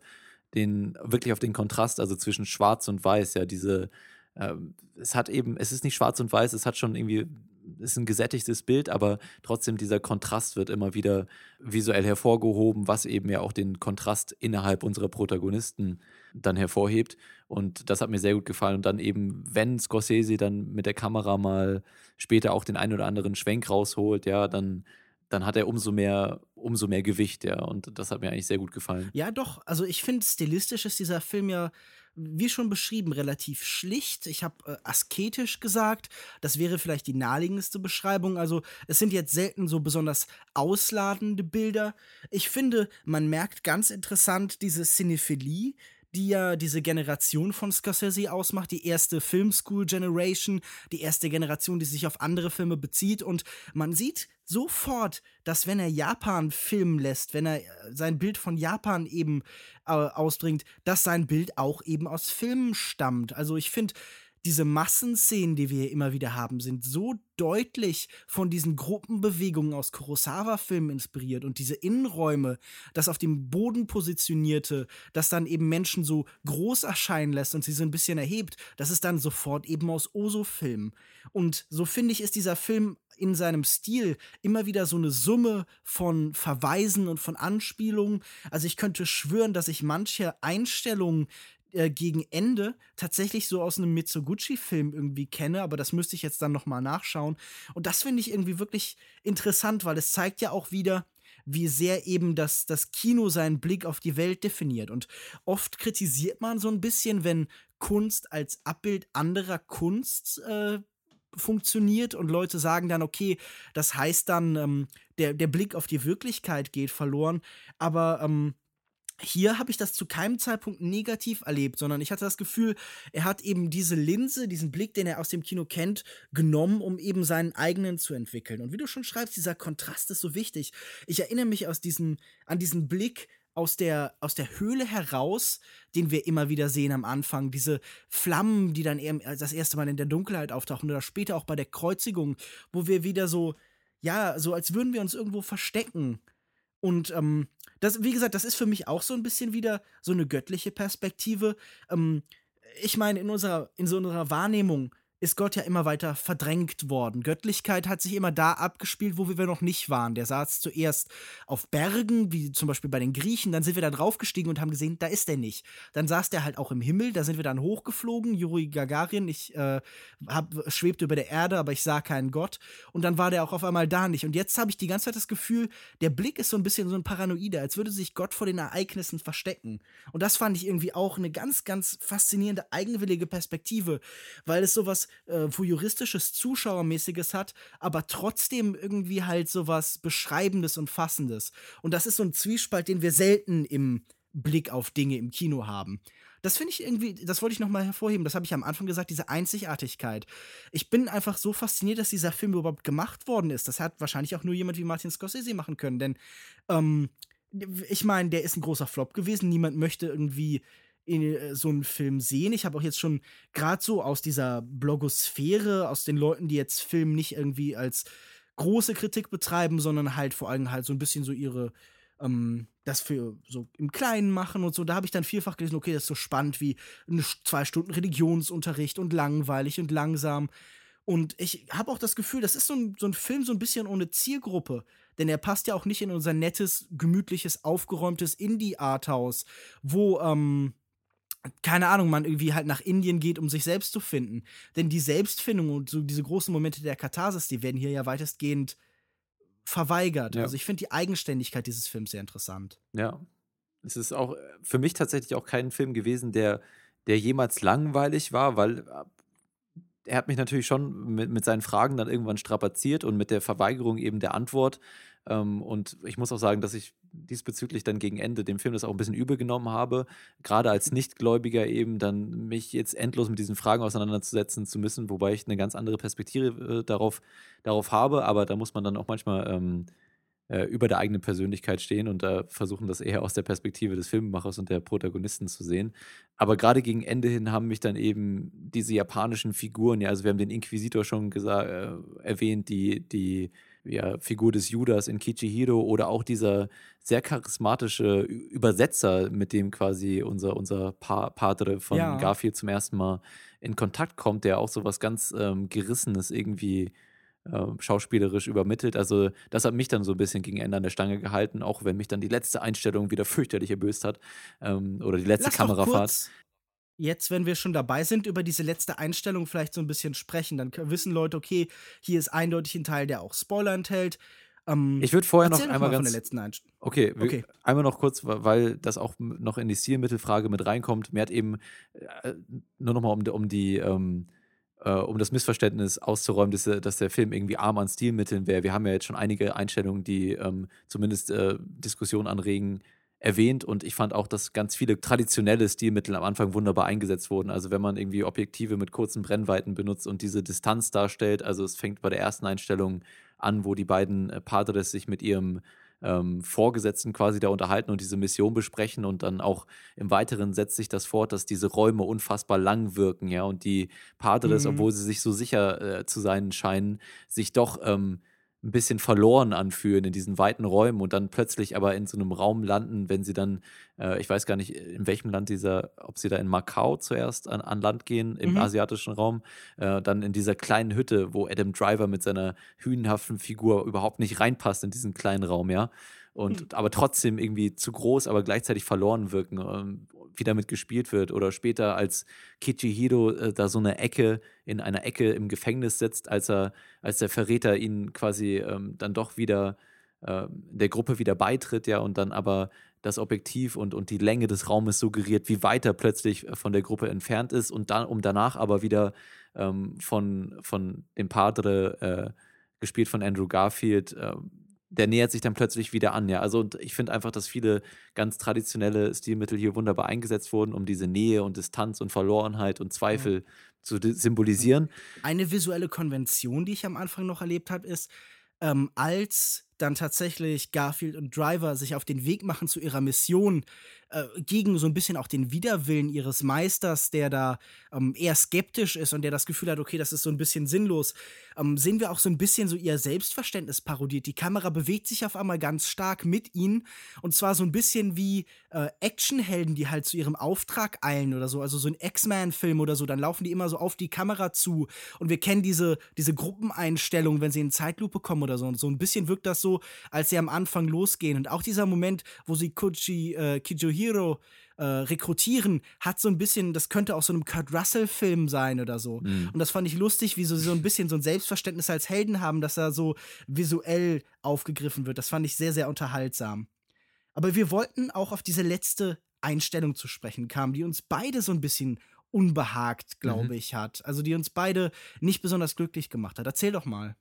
den, wirklich auf den Kontrast, also zwischen Schwarz und Weiß, ja, diese, äh, es hat eben, es ist nicht schwarz und weiß, es hat schon irgendwie, es ist ein gesättigtes Bild, aber trotzdem dieser Kontrast wird immer wieder visuell hervorgehoben, was eben ja auch den Kontrast innerhalb unserer Protagonisten dann hervorhebt. Und das hat mir sehr gut gefallen. Und dann eben, wenn Scorsese dann mit der Kamera mal später auch den einen oder anderen Schwenk rausholt, ja, dann dann hat er umso mehr, umso mehr Gewicht, ja. Und das hat mir eigentlich sehr gut gefallen. Ja, doch. Also ich finde, stilistisch ist dieser Film ja, wie schon beschrieben, relativ schlicht. Ich habe äh, asketisch gesagt. Das wäre vielleicht die naheliegendste Beschreibung. Also es sind jetzt selten so besonders ausladende Bilder. Ich finde, man merkt ganz interessant diese Cinephilie, die ja diese Generation von Scorsese ausmacht, die erste Filmschool Generation, die erste Generation, die sich auf andere Filme bezieht. Und man sieht sofort, dass wenn er Japan filmen lässt, wenn er äh, sein Bild von Japan eben äh, ausbringt, dass sein Bild auch eben aus Filmen stammt. Also ich finde, diese Massenszenen, die wir immer wieder haben, sind so deutlich von diesen Gruppenbewegungen aus Kurosawa-Filmen inspiriert und diese Innenräume, das auf dem Boden positionierte, das dann eben Menschen so groß erscheinen lässt und sie so ein bisschen erhebt, das ist dann sofort eben aus Oso-Filmen. Und so finde ich, ist dieser Film in seinem Stil immer wieder so eine Summe von Verweisen und von Anspielungen. Also ich könnte schwören, dass ich manche Einstellungen äh, gegen Ende tatsächlich so aus einem Mitsuguchi-Film irgendwie kenne, aber das müsste ich jetzt dann nochmal nachschauen. Und das finde ich irgendwie wirklich interessant, weil es zeigt ja auch wieder, wie sehr eben das, das Kino seinen Blick auf die Welt definiert. Und oft kritisiert man so ein bisschen, wenn Kunst als Abbild anderer Kunst äh, funktioniert und Leute sagen dann, okay, das heißt dann, ähm, der, der Blick auf die Wirklichkeit geht verloren. Aber ähm, hier habe ich das zu keinem Zeitpunkt negativ erlebt, sondern ich hatte das Gefühl, er hat eben diese Linse, diesen Blick, den er aus dem Kino kennt, genommen, um eben seinen eigenen zu entwickeln. Und wie du schon schreibst, dieser Kontrast ist so wichtig. Ich erinnere mich aus diesem, an diesen Blick aus der, aus der Höhle heraus, den wir immer wieder sehen am Anfang. Diese Flammen, die dann eben das erste Mal in der Dunkelheit auftauchen oder später auch bei der Kreuzigung, wo wir wieder so, ja, so als würden wir uns irgendwo verstecken. Und ähm, das, wie gesagt, das ist für mich auch so ein bisschen wieder so eine göttliche Perspektive. Ähm, ich meine, in unserer, in so unserer Wahrnehmung ist Gott ja immer weiter verdrängt worden. Göttlichkeit hat sich immer da abgespielt, wo wir noch nicht waren. Der saß zuerst auf Bergen, wie zum Beispiel bei den Griechen, dann sind wir da draufgestiegen und haben gesehen, da ist er nicht. Dann saß der halt auch im Himmel, da sind wir dann hochgeflogen, Juri Gagarin, ich äh, hab, schwebte über der Erde, aber ich sah keinen Gott. Und dann war der auch auf einmal da nicht. Und jetzt habe ich die ganze Zeit das Gefühl, der Blick ist so ein bisschen so ein Paranoide, als würde sich Gott vor den Ereignissen verstecken. Und das fand ich irgendwie auch eine ganz, ganz faszinierende, eigenwillige Perspektive, weil es sowas äh, voyeuristisches, zuschauermäßiges hat, aber trotzdem irgendwie halt sowas Beschreibendes und Fassendes. Und das ist so ein Zwiespalt, den wir selten im Blick auf Dinge im Kino haben. Das finde ich irgendwie, das wollte ich nochmal hervorheben, das habe ich am Anfang gesagt, diese Einzigartigkeit. Ich bin einfach so fasziniert, dass dieser Film überhaupt gemacht worden ist. Das hat wahrscheinlich auch nur jemand wie Martin Scorsese machen können, denn ähm, ich meine, der ist ein großer Flop gewesen. Niemand möchte irgendwie in äh, so einen Film sehen. Ich habe auch jetzt schon gerade so aus dieser Blogosphäre, aus den Leuten, die jetzt Film nicht irgendwie als große Kritik betreiben, sondern halt vor allem halt so ein bisschen so ihre ähm, das für so im Kleinen machen und so. Da habe ich dann vielfach gelesen, okay, das ist so spannend wie eine zwei Stunden Religionsunterricht und langweilig und langsam. Und ich habe auch das Gefühl, das ist so ein, so ein Film so ein bisschen ohne Zielgruppe. Denn er passt ja auch nicht in unser nettes, gemütliches, aufgeräumtes Indie-Arthouse, wo, ähm, keine Ahnung, man irgendwie halt nach Indien geht, um sich selbst zu finden. Denn die Selbstfindung und so diese großen Momente der Katharsis, die werden hier ja weitestgehend verweigert. Ja. Also ich finde die Eigenständigkeit dieses Films sehr interessant. Ja. Es ist auch für mich tatsächlich auch kein Film gewesen, der, der jemals langweilig war, weil äh, er hat mich natürlich schon mit, mit seinen Fragen dann irgendwann strapaziert und mit der Verweigerung eben der Antwort ähm, und ich muss auch sagen, dass ich diesbezüglich dann gegen Ende dem Film das auch ein bisschen übel genommen habe, gerade als Nichtgläubiger eben dann mich jetzt endlos mit diesen Fragen auseinanderzusetzen zu müssen, wobei ich eine ganz andere Perspektive äh, darauf, darauf habe, aber da muss man dann auch manchmal ähm, äh, über der eigenen Persönlichkeit stehen und da versuchen, das eher aus der Perspektive des Filmemachers und der Protagonisten zu sehen. Aber gerade gegen Ende hin haben mich dann eben diese japanischen Figuren, ja, also wir haben den Inquisitor schon äh, erwähnt, die, die ja, Figur des Judas in Kichihiro oder auch dieser sehr charismatische Übersetzer, mit dem quasi unser, unser pa Padre von ja. Garfield zum ersten Mal in Kontakt kommt, der auch so was ganz ähm, Gerissenes irgendwie äh, schauspielerisch übermittelt. Also das hat mich dann so ein bisschen gegen Ende an der Stange gehalten, auch wenn mich dann die letzte Einstellung wieder fürchterlich erböst hat ähm, oder die letzte Lass Kamerafahrt jetzt, wenn wir schon dabei sind, über diese letzte Einstellung vielleicht so ein bisschen sprechen. Dann wissen Leute, okay, hier ist eindeutig ein Teil, der auch Spoiler enthält. Ähm, ich würde vorher noch einmal ganz. Von der letzten Einstellung. Okay, okay, einmal noch kurz, weil das auch noch in die Stilmittelfrage mit reinkommt. Mir hat eben äh, nur noch mal um, um die. Ähm, äh, um das Missverständnis auszuräumen, dass, dass, der Film irgendwie arm an Stilmitteln wäre. Wir haben ja jetzt schon einige Einstellungen, die ähm, zumindest äh, Diskussionen anregen, erwähnt und ich fand auch, dass ganz viele traditionelle Stilmittel am Anfang wunderbar eingesetzt wurden. Also wenn man irgendwie Objektive mit kurzen Brennweiten benutzt und diese Distanz darstellt, also es fängt bei der ersten Einstellung an, wo die beiden äh, Padres sich mit ihrem ähm, Vorgesetzten quasi da unterhalten und diese Mission besprechen und dann auch im Weiteren setzt sich das fort, dass diese Räume unfassbar lang wirken, ja, und die Padres, mhm. obwohl sie sich so sicher äh, zu sein scheinen, sich doch ähm, ein bisschen verloren anfühlen in diesen weiten Räumen und dann plötzlich aber in so einem Raum landen, wenn sie dann, äh, ich weiß gar nicht, in welchem Land dieser, ob sie da in Macau zuerst an, an Land gehen, im mhm. asiatischen Raum, äh, dann in dieser kleinen Hütte, wo Adam Driver mit seiner hünenhaften Figur überhaupt nicht reinpasst in diesen kleinen Raum, ja. Und mhm. aber trotzdem irgendwie zu groß, aber gleichzeitig verloren wirken. Ähm, wie damit gespielt wird. Oder später, als Kichihiro äh, da so eine Ecke in einer Ecke im Gefängnis sitzt, als er, als der Verräter ihn quasi ähm, dann doch wieder äh, der Gruppe wieder beitritt, ja, und dann aber das Objektiv und, und die Länge des Raumes suggeriert, wie weit er plötzlich äh, von der Gruppe entfernt ist und dann, um danach aber wieder ähm, von, von dem Padre, äh, gespielt von Andrew Garfield, äh, der nähert sich dann plötzlich wieder an. Ja, also und ich finde einfach, dass viele ganz traditionelle Stilmittel hier wunderbar eingesetzt wurden, um diese Nähe und Distanz und Verlorenheit und Zweifel ja. zu symbolisieren. Eine visuelle Konvention, die ich am Anfang noch erlebt habe, ist, ähm, als dann tatsächlich Garfield und Driver sich auf den Weg machen zu ihrer Mission, äh, gegen so ein bisschen auch den Widerwillen ihres Meisters, der da ähm, eher skeptisch ist und der das Gefühl hat, okay, das ist so ein bisschen sinnlos, ähm, sehen wir auch so ein bisschen so ihr Selbstverständnis parodiert. Die Kamera bewegt sich auf einmal ganz stark mit ihnen und zwar so ein bisschen wie äh, Actionhelden, die halt zu ihrem Auftrag eilen oder so, also so ein X-Men-Film oder so, dann laufen die immer so auf die Kamera zu und wir kennen diese, diese Gruppeneinstellung, wenn sie in Zeitlupe kommen oder so. Und so ein bisschen wirkt das so, als sie am Anfang losgehen. Und auch dieser Moment, wo sie Kuchi, äh, Kijohiro äh, rekrutieren, hat so ein bisschen, das könnte auch so einem Kurt Russell-Film sein oder so. Mhm. Und das fand ich lustig, wie so, so ein bisschen so ein Selbstverständnis als Helden haben, dass da so visuell aufgegriffen wird. Das fand ich sehr, sehr unterhaltsam. Aber wir wollten auch auf diese letzte Einstellung zu sprechen kamen, die uns beide so ein bisschen unbehagt, glaube mhm. ich, hat. Also die uns beide nicht besonders glücklich gemacht hat. Erzähl doch mal.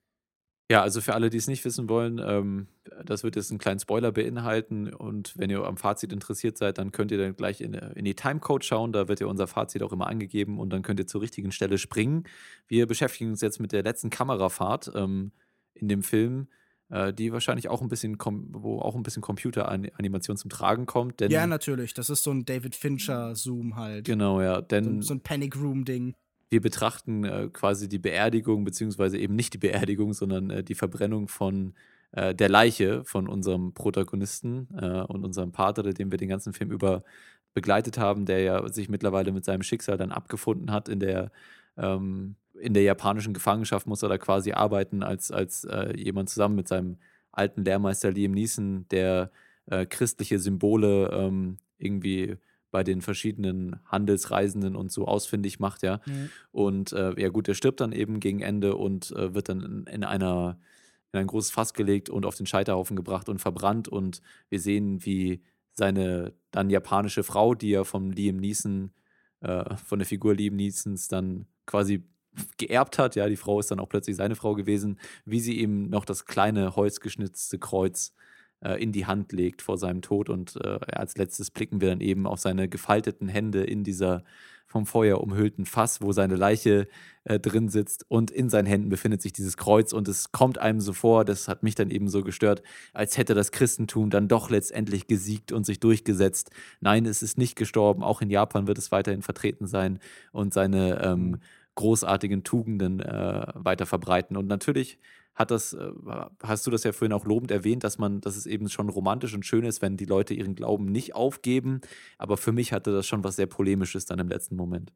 Ja, also für alle, die es nicht wissen wollen, ähm, das wird jetzt einen kleinen Spoiler beinhalten. Und wenn ihr am Fazit interessiert seid, dann könnt ihr dann gleich in, in die Timecode schauen. Da wird ja unser Fazit auch immer angegeben und dann könnt ihr zur richtigen Stelle springen. Wir beschäftigen uns jetzt mit der letzten Kamerafahrt ähm, in dem Film, äh, die wahrscheinlich auch ein bisschen, wo auch ein bisschen Computeranimation zum Tragen kommt. Denn, ja, natürlich. Das ist so ein David Fincher-Zoom halt. Genau, ja. Denn, so, so ein Panic Room-Ding wir betrachten äh, quasi die Beerdigung, beziehungsweise eben nicht die Beerdigung, sondern äh, die Verbrennung von äh, der Leiche von unserem Protagonisten äh, und unserem Pater, den wir den ganzen Film über begleitet haben, der ja sich mittlerweile mit seinem Schicksal dann abgefunden hat. In der, ähm, in der japanischen Gefangenschaft muss er da quasi arbeiten als, als äh, jemand zusammen mit seinem alten Lehrmeister Liam Neeson, der äh, christliche Symbole ähm, irgendwie bei den verschiedenen Handelsreisenden und so ausfindig macht, ja. Mhm. Und äh, ja gut, er stirbt dann eben gegen Ende und äh, wird dann in, in, einer in ein großes Fass gelegt und auf den Scheiterhaufen gebracht und verbrannt und wir sehen, wie seine dann japanische Frau, die er vom Liam Neeson, äh, von der Figur Liam Neesons dann quasi geerbt hat, ja, die Frau ist dann auch plötzlich seine Frau gewesen, wie sie ihm noch das kleine holzgeschnitzte Kreuz äh, in die Hand legt vor seinem Tod. Und äh, als letztes blicken wir dann eben auf seine gefalteten Hände in dieser vom Feuer umhüllten Fass, wo seine Leiche äh, drin sitzt und in seinen Händen befindet sich dieses Kreuz und es kommt einem so vor, das hat mich dann eben so gestört, als hätte das Christentum dann doch letztendlich gesiegt und sich durchgesetzt. Nein, es ist nicht gestorben, auch in Japan wird es weiterhin vertreten sein und seine ähm, großartigen Tugenden äh, weiter verbreiten. Und natürlich hat das, äh, hast du das ja vorhin auch lobend erwähnt, dass man, dass es eben schon romantisch und schön ist, wenn die Leute ihren Glauben nicht aufgeben. Aber für mich hatte das schon was sehr Polemisches dann im letzten Moment.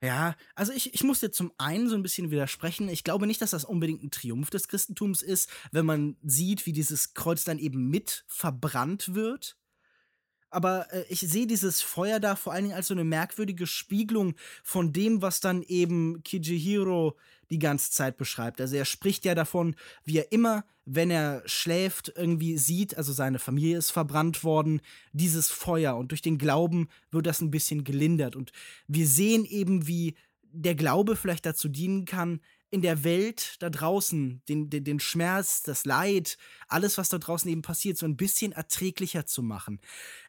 Ja, also ich, ich muss dir zum einen so ein bisschen widersprechen. Ich glaube nicht, dass das unbedingt ein Triumph des Christentums ist, wenn man sieht, wie dieses Kreuz dann eben mit verbrannt wird aber äh, ich sehe dieses Feuer da vor allen Dingen als so eine merkwürdige Spiegelung von dem, was dann eben Kijihiro die ganze Zeit beschreibt. Also er spricht ja davon, wie er immer, wenn er schläft, irgendwie sieht, also seine Familie ist verbrannt worden, dieses Feuer und durch den Glauben wird das ein bisschen gelindert. Und wir sehen eben, wie der Glaube vielleicht dazu dienen kann, in der Welt da draußen den, den, den Schmerz, das Leid, alles, was da draußen eben passiert, so ein bisschen erträglicher zu machen.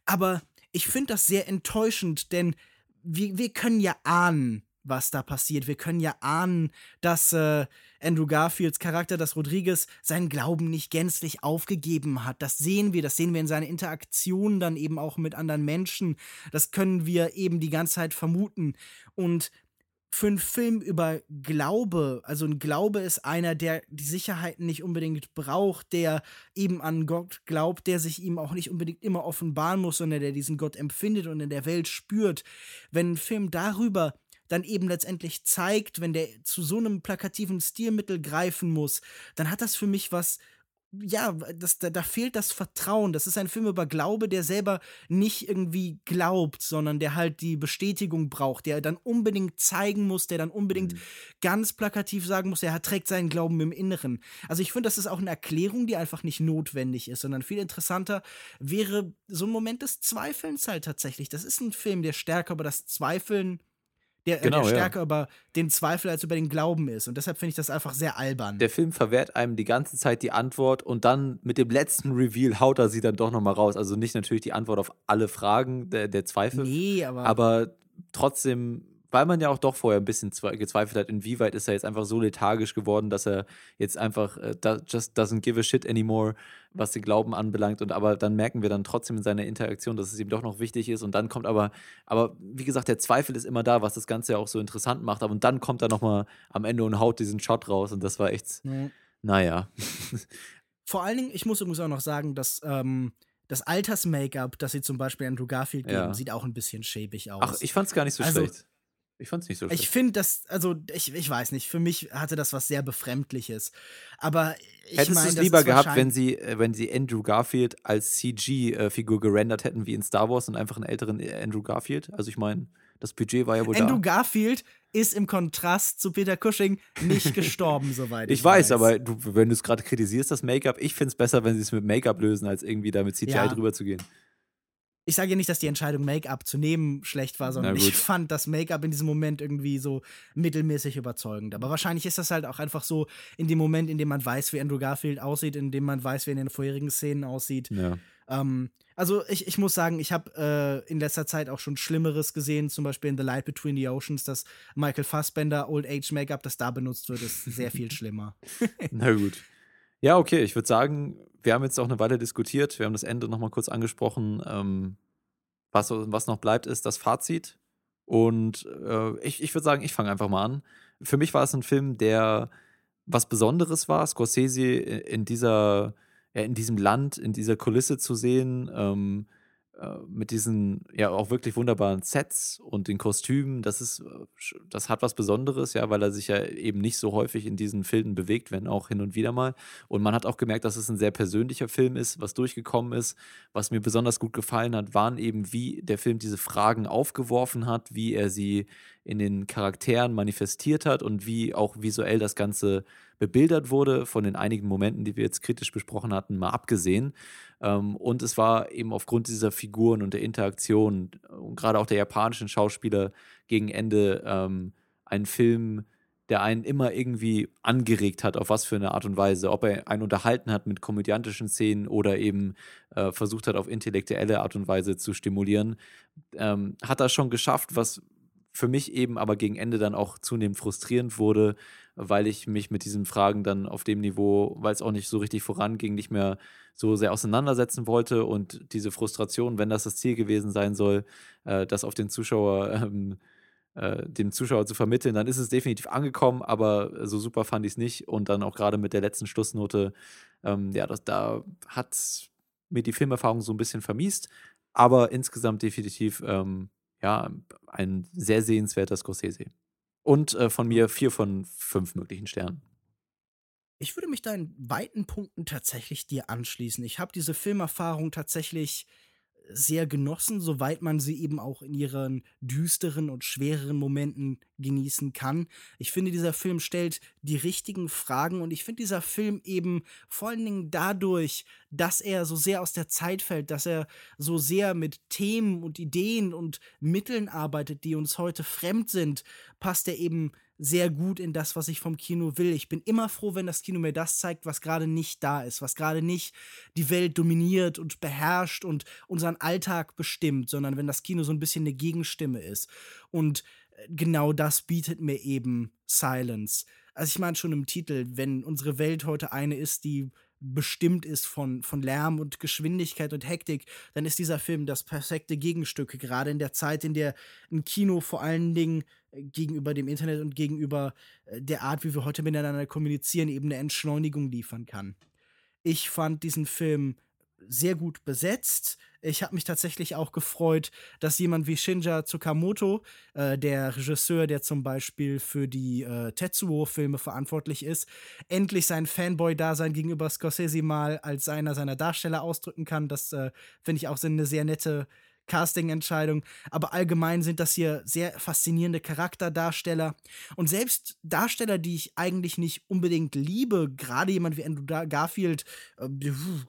Aber ich finde das sehr enttäuschend, denn wir, wir können ja ahnen, was da passiert. Wir können ja ahnen, dass äh, Andrew Garfields Charakter, dass Rodriguez seinen Glauben nicht gänzlich aufgegeben hat. Das sehen wir, das sehen wir in seiner Interaktion dann eben auch mit anderen Menschen. Das können wir eben die ganze Zeit vermuten. Und für einen Film über Glaube, also ein Glaube ist einer, der die Sicherheiten nicht unbedingt braucht, der eben an Gott glaubt, der sich ihm auch nicht unbedingt immer offenbaren muss, sondern der diesen Gott empfindet und in der Welt spürt. Wenn ein Film darüber dann eben letztendlich zeigt, wenn der zu so einem plakativen Stilmittel greifen muss, dann hat das für mich was ja, das, da, da, fehlt das Vertrauen. Das ist ein Film über Glaube, der selber nicht irgendwie glaubt, sondern der halt die Bestätigung braucht, der dann unbedingt zeigen muss, der dann unbedingt mhm. ganz plakativ sagen muss, er trägt seinen Glauben im Inneren. Also ich finde, das ist auch eine Erklärung, die einfach nicht notwendig ist, sondern viel interessanter wäre so ein Moment des Zweifelns halt tatsächlich. Das ist ein Film, der stärker über das Zweifeln der, genau, der stärker ja. über den Zweifel als über den Glauben ist. Und deshalb finde ich das einfach sehr albern. Der Film verwehrt einem die ganze Zeit die Antwort und dann mit dem letzten Reveal haut er sie dann doch nochmal raus. Also nicht natürlich die Antwort auf alle Fragen der, der Zweifel. Nee, aber. Aber trotzdem weil man ja auch doch vorher ein bisschen gezweifelt hat, inwieweit ist er jetzt einfach so lethargisch geworden, dass er jetzt einfach äh, just doesn't give a shit anymore, was den Glauben anbelangt. Und aber dann merken wir dann trotzdem in seiner Interaktion, dass es ihm doch noch wichtig ist. Und dann kommt aber, aber wie gesagt, der Zweifel ist immer da, was das Ganze ja auch so interessant macht. Aber und dann kommt er nochmal am Ende und haut diesen Shot raus. Und das war echt, mhm. naja. Vor allen Dingen, ich muss übrigens auch noch sagen, dass ähm, das Alters-Make-up, das sie zum Beispiel Andrew Garfield geben, ja. sieht auch ein bisschen schäbig aus. Ach, ich fand's gar nicht so also, schlecht. Ich fand's nicht so schlecht. Ich finde das, also ich, ich weiß nicht, für mich hatte das was sehr Befremdliches. Aber ich Hättest du es lieber gehabt, wenn sie, äh, wenn sie Andrew Garfield als CG-Figur gerendert hätten wie in Star Wars und einfach einen älteren äh, Andrew Garfield? Also ich meine, das Budget war ja wohl Andrew da. Andrew Garfield ist im Kontrast zu Peter Cushing nicht gestorben, soweit ich, ich weiß. Ich weiß, aber du, wenn du es gerade kritisierst, das Make-up, ich finde es besser, wenn sie es mit Make-up lösen, als irgendwie da mit CGI ja. drüber zu gehen ich sage ja nicht, dass die Entscheidung, Make-up zu nehmen, schlecht war, sondern ich fand das Make-up in diesem Moment irgendwie so mittelmäßig überzeugend. Aber wahrscheinlich ist das halt auch einfach so in dem Moment, in dem man weiß, wie Andrew Garfield aussieht, in dem man weiß, wie er in den vorherigen Szenen aussieht. Ja. Ähm, also ich, ich muss sagen, ich habe äh, in letzter Zeit auch schon Schlimmeres gesehen, zum Beispiel in The Light Between the Oceans, das Michael Fassbender Old Age Make-up, das da benutzt wird, ist sehr viel schlimmer. Na gut. Ja, okay, ich würde sagen, wir haben jetzt auch eine Weile diskutiert. Wir haben das Ende nochmal kurz angesprochen. Ähm, was, was noch bleibt, ist das Fazit. Und äh, ich, ich würde sagen, ich fange einfach mal an. Für mich war es ein Film, der was Besonderes war, Scorsese in dieser, in diesem Land, in dieser Kulisse zu sehen. Ähm, äh, mit diesen ja auch wirklich wunderbaren Sets und den Kostümen, das ist, äh, das hat was Besonderes, ja, weil er sich ja eben nicht so häufig in diesen Filmen bewegt, wenn auch hin und wieder mal. Und man hat auch gemerkt, dass es ein sehr persönlicher Film ist, was durchgekommen ist. Was mir besonders gut gefallen hat, waren eben, wie der Film diese Fragen aufgeworfen hat, wie er sie in den Charakteren manifestiert hat und wie auch visuell das Ganze bebildert wurde, von den einigen Momenten, die wir jetzt kritisch besprochen hatten, mal abgesehen. Ähm, und es war eben aufgrund dieser Figuren und der Interaktion und gerade auch der japanischen Schauspieler gegen Ende ähm, ein Film, der einen immer irgendwie angeregt hat, auf was für eine Art und Weise. Ob er einen unterhalten hat mit komödiantischen Szenen oder eben äh, versucht hat, auf intellektuelle Art und Weise zu stimulieren, ähm, hat er schon geschafft, was für mich eben aber gegen Ende dann auch zunehmend frustrierend wurde, weil ich mich mit diesen Fragen dann auf dem Niveau, weil es auch nicht so richtig voranging, nicht mehr so sehr auseinandersetzen wollte. Und diese Frustration, wenn das das Ziel gewesen sein soll, äh, das auf den Zuschauer, ähm, äh, dem Zuschauer zu vermitteln, dann ist es definitiv angekommen, aber so super fand ich es nicht. Und dann auch gerade mit der letzten Schlussnote, ähm, ja, das, da hat mir die Filmerfahrung so ein bisschen vermiest, aber insgesamt definitiv ähm, ja, ein sehr sehenswerter Scorsese. Und äh, von mir vier von fünf möglichen Sternen. Ich würde mich da in weiten Punkten tatsächlich dir anschließen. Ich habe diese Filmerfahrung tatsächlich sehr genossen, soweit man sie eben auch in ihren düsteren und schwereren Momenten genießen kann. Ich finde, dieser Film stellt die richtigen Fragen und ich finde, dieser Film eben vor allen Dingen dadurch, dass er so sehr aus der Zeit fällt, dass er so sehr mit Themen und Ideen und Mitteln arbeitet, die uns heute fremd sind, passt er eben sehr gut in das, was ich vom Kino will. Ich bin immer froh, wenn das Kino mir das zeigt, was gerade nicht da ist, was gerade nicht die Welt dominiert und beherrscht und unseren Alltag bestimmt, sondern wenn das Kino so ein bisschen eine Gegenstimme ist. Und äh, genau das bietet mir eben Silence. Also ich meine schon im Titel, wenn unsere Welt heute eine ist, die bestimmt ist von, von Lärm und Geschwindigkeit und Hektik, dann ist dieser Film das perfekte Gegenstück, gerade in der Zeit, in der ein Kino vor allen Dingen äh, gegenüber dem Internet und gegenüber äh, der Art, wie wir heute miteinander kommunizieren, eben eine Entschleunigung liefern kann. Ich fand diesen Film sehr gut besetzt. Ich habe mich tatsächlich auch gefreut, dass jemand wie Shinja Tsukamoto, äh, der Regisseur, der zum Beispiel für die äh, Tetsuo-Filme verantwortlich ist, endlich sein Fanboy-Dasein gegenüber Scorsese mal als einer seiner Darsteller ausdrücken kann. Das äh, finde ich auch eine sehr nette Casting-Entscheidung. Aber allgemein sind das hier sehr faszinierende Charakterdarsteller. Und selbst Darsteller, die ich eigentlich nicht unbedingt liebe, gerade jemand wie Andrew Garfield, äh,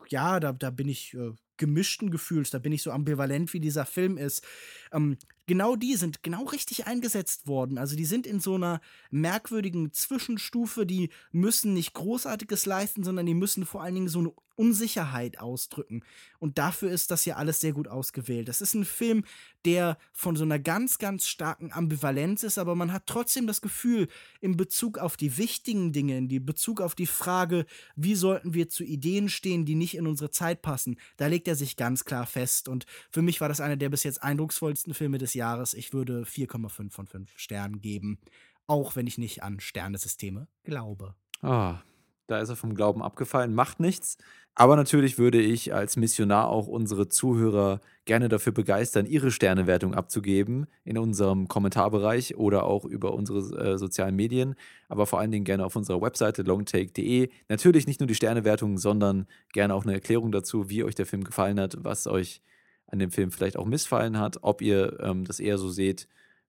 ja, da, da bin ich äh, gemischten Gefühls, da bin ich so ambivalent, wie dieser Film ist. ähm, genau die sind genau richtig eingesetzt worden. Also die sind in so einer merkwürdigen Zwischenstufe, die müssen nicht Großartiges leisten, sondern die müssen vor allen Dingen so eine Unsicherheit ausdrücken. Und dafür ist das ja alles sehr gut ausgewählt. Das ist ein Film, der von so einer ganz, ganz starken Ambivalenz ist, aber man hat trotzdem das Gefühl, in Bezug auf die wichtigen Dinge, in Bezug auf die Frage, wie sollten wir zu Ideen stehen, die nicht in unsere Zeit passen, da legt er sich ganz klar fest. Und für mich war das einer der bis jetzt eindrucksvollsten Filme des Jahres. Ich würde 4,5 von 5 Sternen geben, auch wenn ich nicht an Sternesysteme glaube. Ah, da ist er vom Glauben abgefallen, macht nichts. Aber natürlich würde ich als Missionar auch unsere Zuhörer gerne dafür begeistern, ihre Sternewertung abzugeben in unserem Kommentarbereich oder auch über unsere äh, sozialen Medien, aber vor allen Dingen gerne auf unserer Webseite longtake.de. Natürlich nicht nur die Sternewertung, sondern gerne auch eine Erklärung dazu, wie euch der Film gefallen hat, was euch an dem Film vielleicht auch missfallen hat, ob ihr ähm, das eher so seht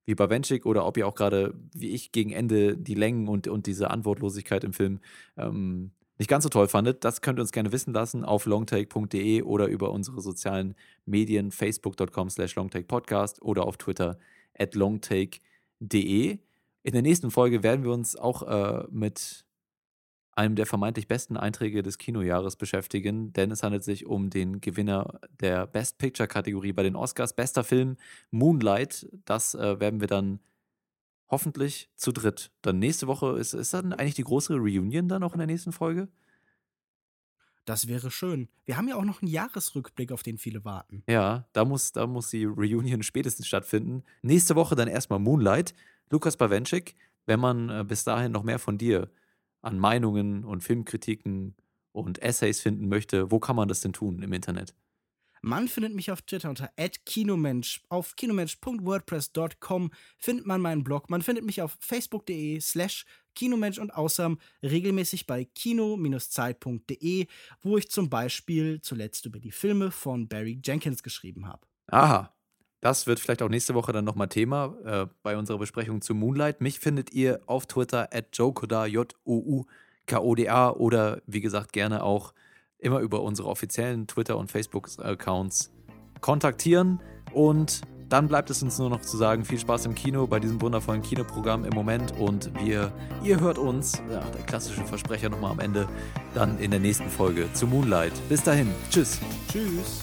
wie Bawenschik oder ob ihr auch gerade, wie ich, gegen Ende die Längen und, und diese Antwortlosigkeit im Film ähm, nicht ganz so toll fandet, das könnt ihr uns gerne wissen lassen auf longtake.de oder über unsere sozialen Medien facebook.com slash longtakepodcast oder auf Twitter at longtake.de. In der nächsten Folge werden wir uns auch äh, mit einem der vermeintlich besten Einträge des Kinojahres beschäftigen, denn es handelt sich um den Gewinner der Best Picture Kategorie bei den Oscars. Bester Film Moonlight. Das äh, werden wir dann hoffentlich zu dritt. Dann nächste Woche ist, ist dann eigentlich die große Reunion dann auch in der nächsten Folge? Das wäre schön. Wir haben ja auch noch einen Jahresrückblick, auf den viele warten. Ja, da muss, da muss die Reunion spätestens stattfinden. Nächste Woche dann erstmal Moonlight. Lukas Bawenschik, wenn man äh, bis dahin noch mehr von dir an Meinungen und Filmkritiken und Essays finden möchte, wo kann man das denn tun im Internet? Man findet mich auf Twitter unter @kinomensch. Auf kinomensch.wordpress.com findet man meinen Blog. Man findet mich auf facebook.de slash kinomensch und außerdem regelmäßig bei kino-zeit.de, wo ich zum Beispiel zuletzt über die Filme von Barry Jenkins geschrieben habe. Aha, das wird vielleicht auch nächste Woche dann nochmal Thema äh, bei unserer Besprechung zu Moonlight. Mich findet ihr auf Twitter at jokoda, J-O-U-K-O-D-A oder wie gesagt gerne auch immer über unsere offiziellen Twitter- und Facebook-Accounts kontaktieren. Und dann bleibt es uns nur noch zu sagen, viel Spaß im Kino bei diesem wundervollen Kinoprogramm im Moment. Und wir, ihr hört uns, ja, der klassische Versprecher nochmal am Ende, dann in der nächsten Folge zu Moonlight. Bis dahin, tschüss. Tschüss.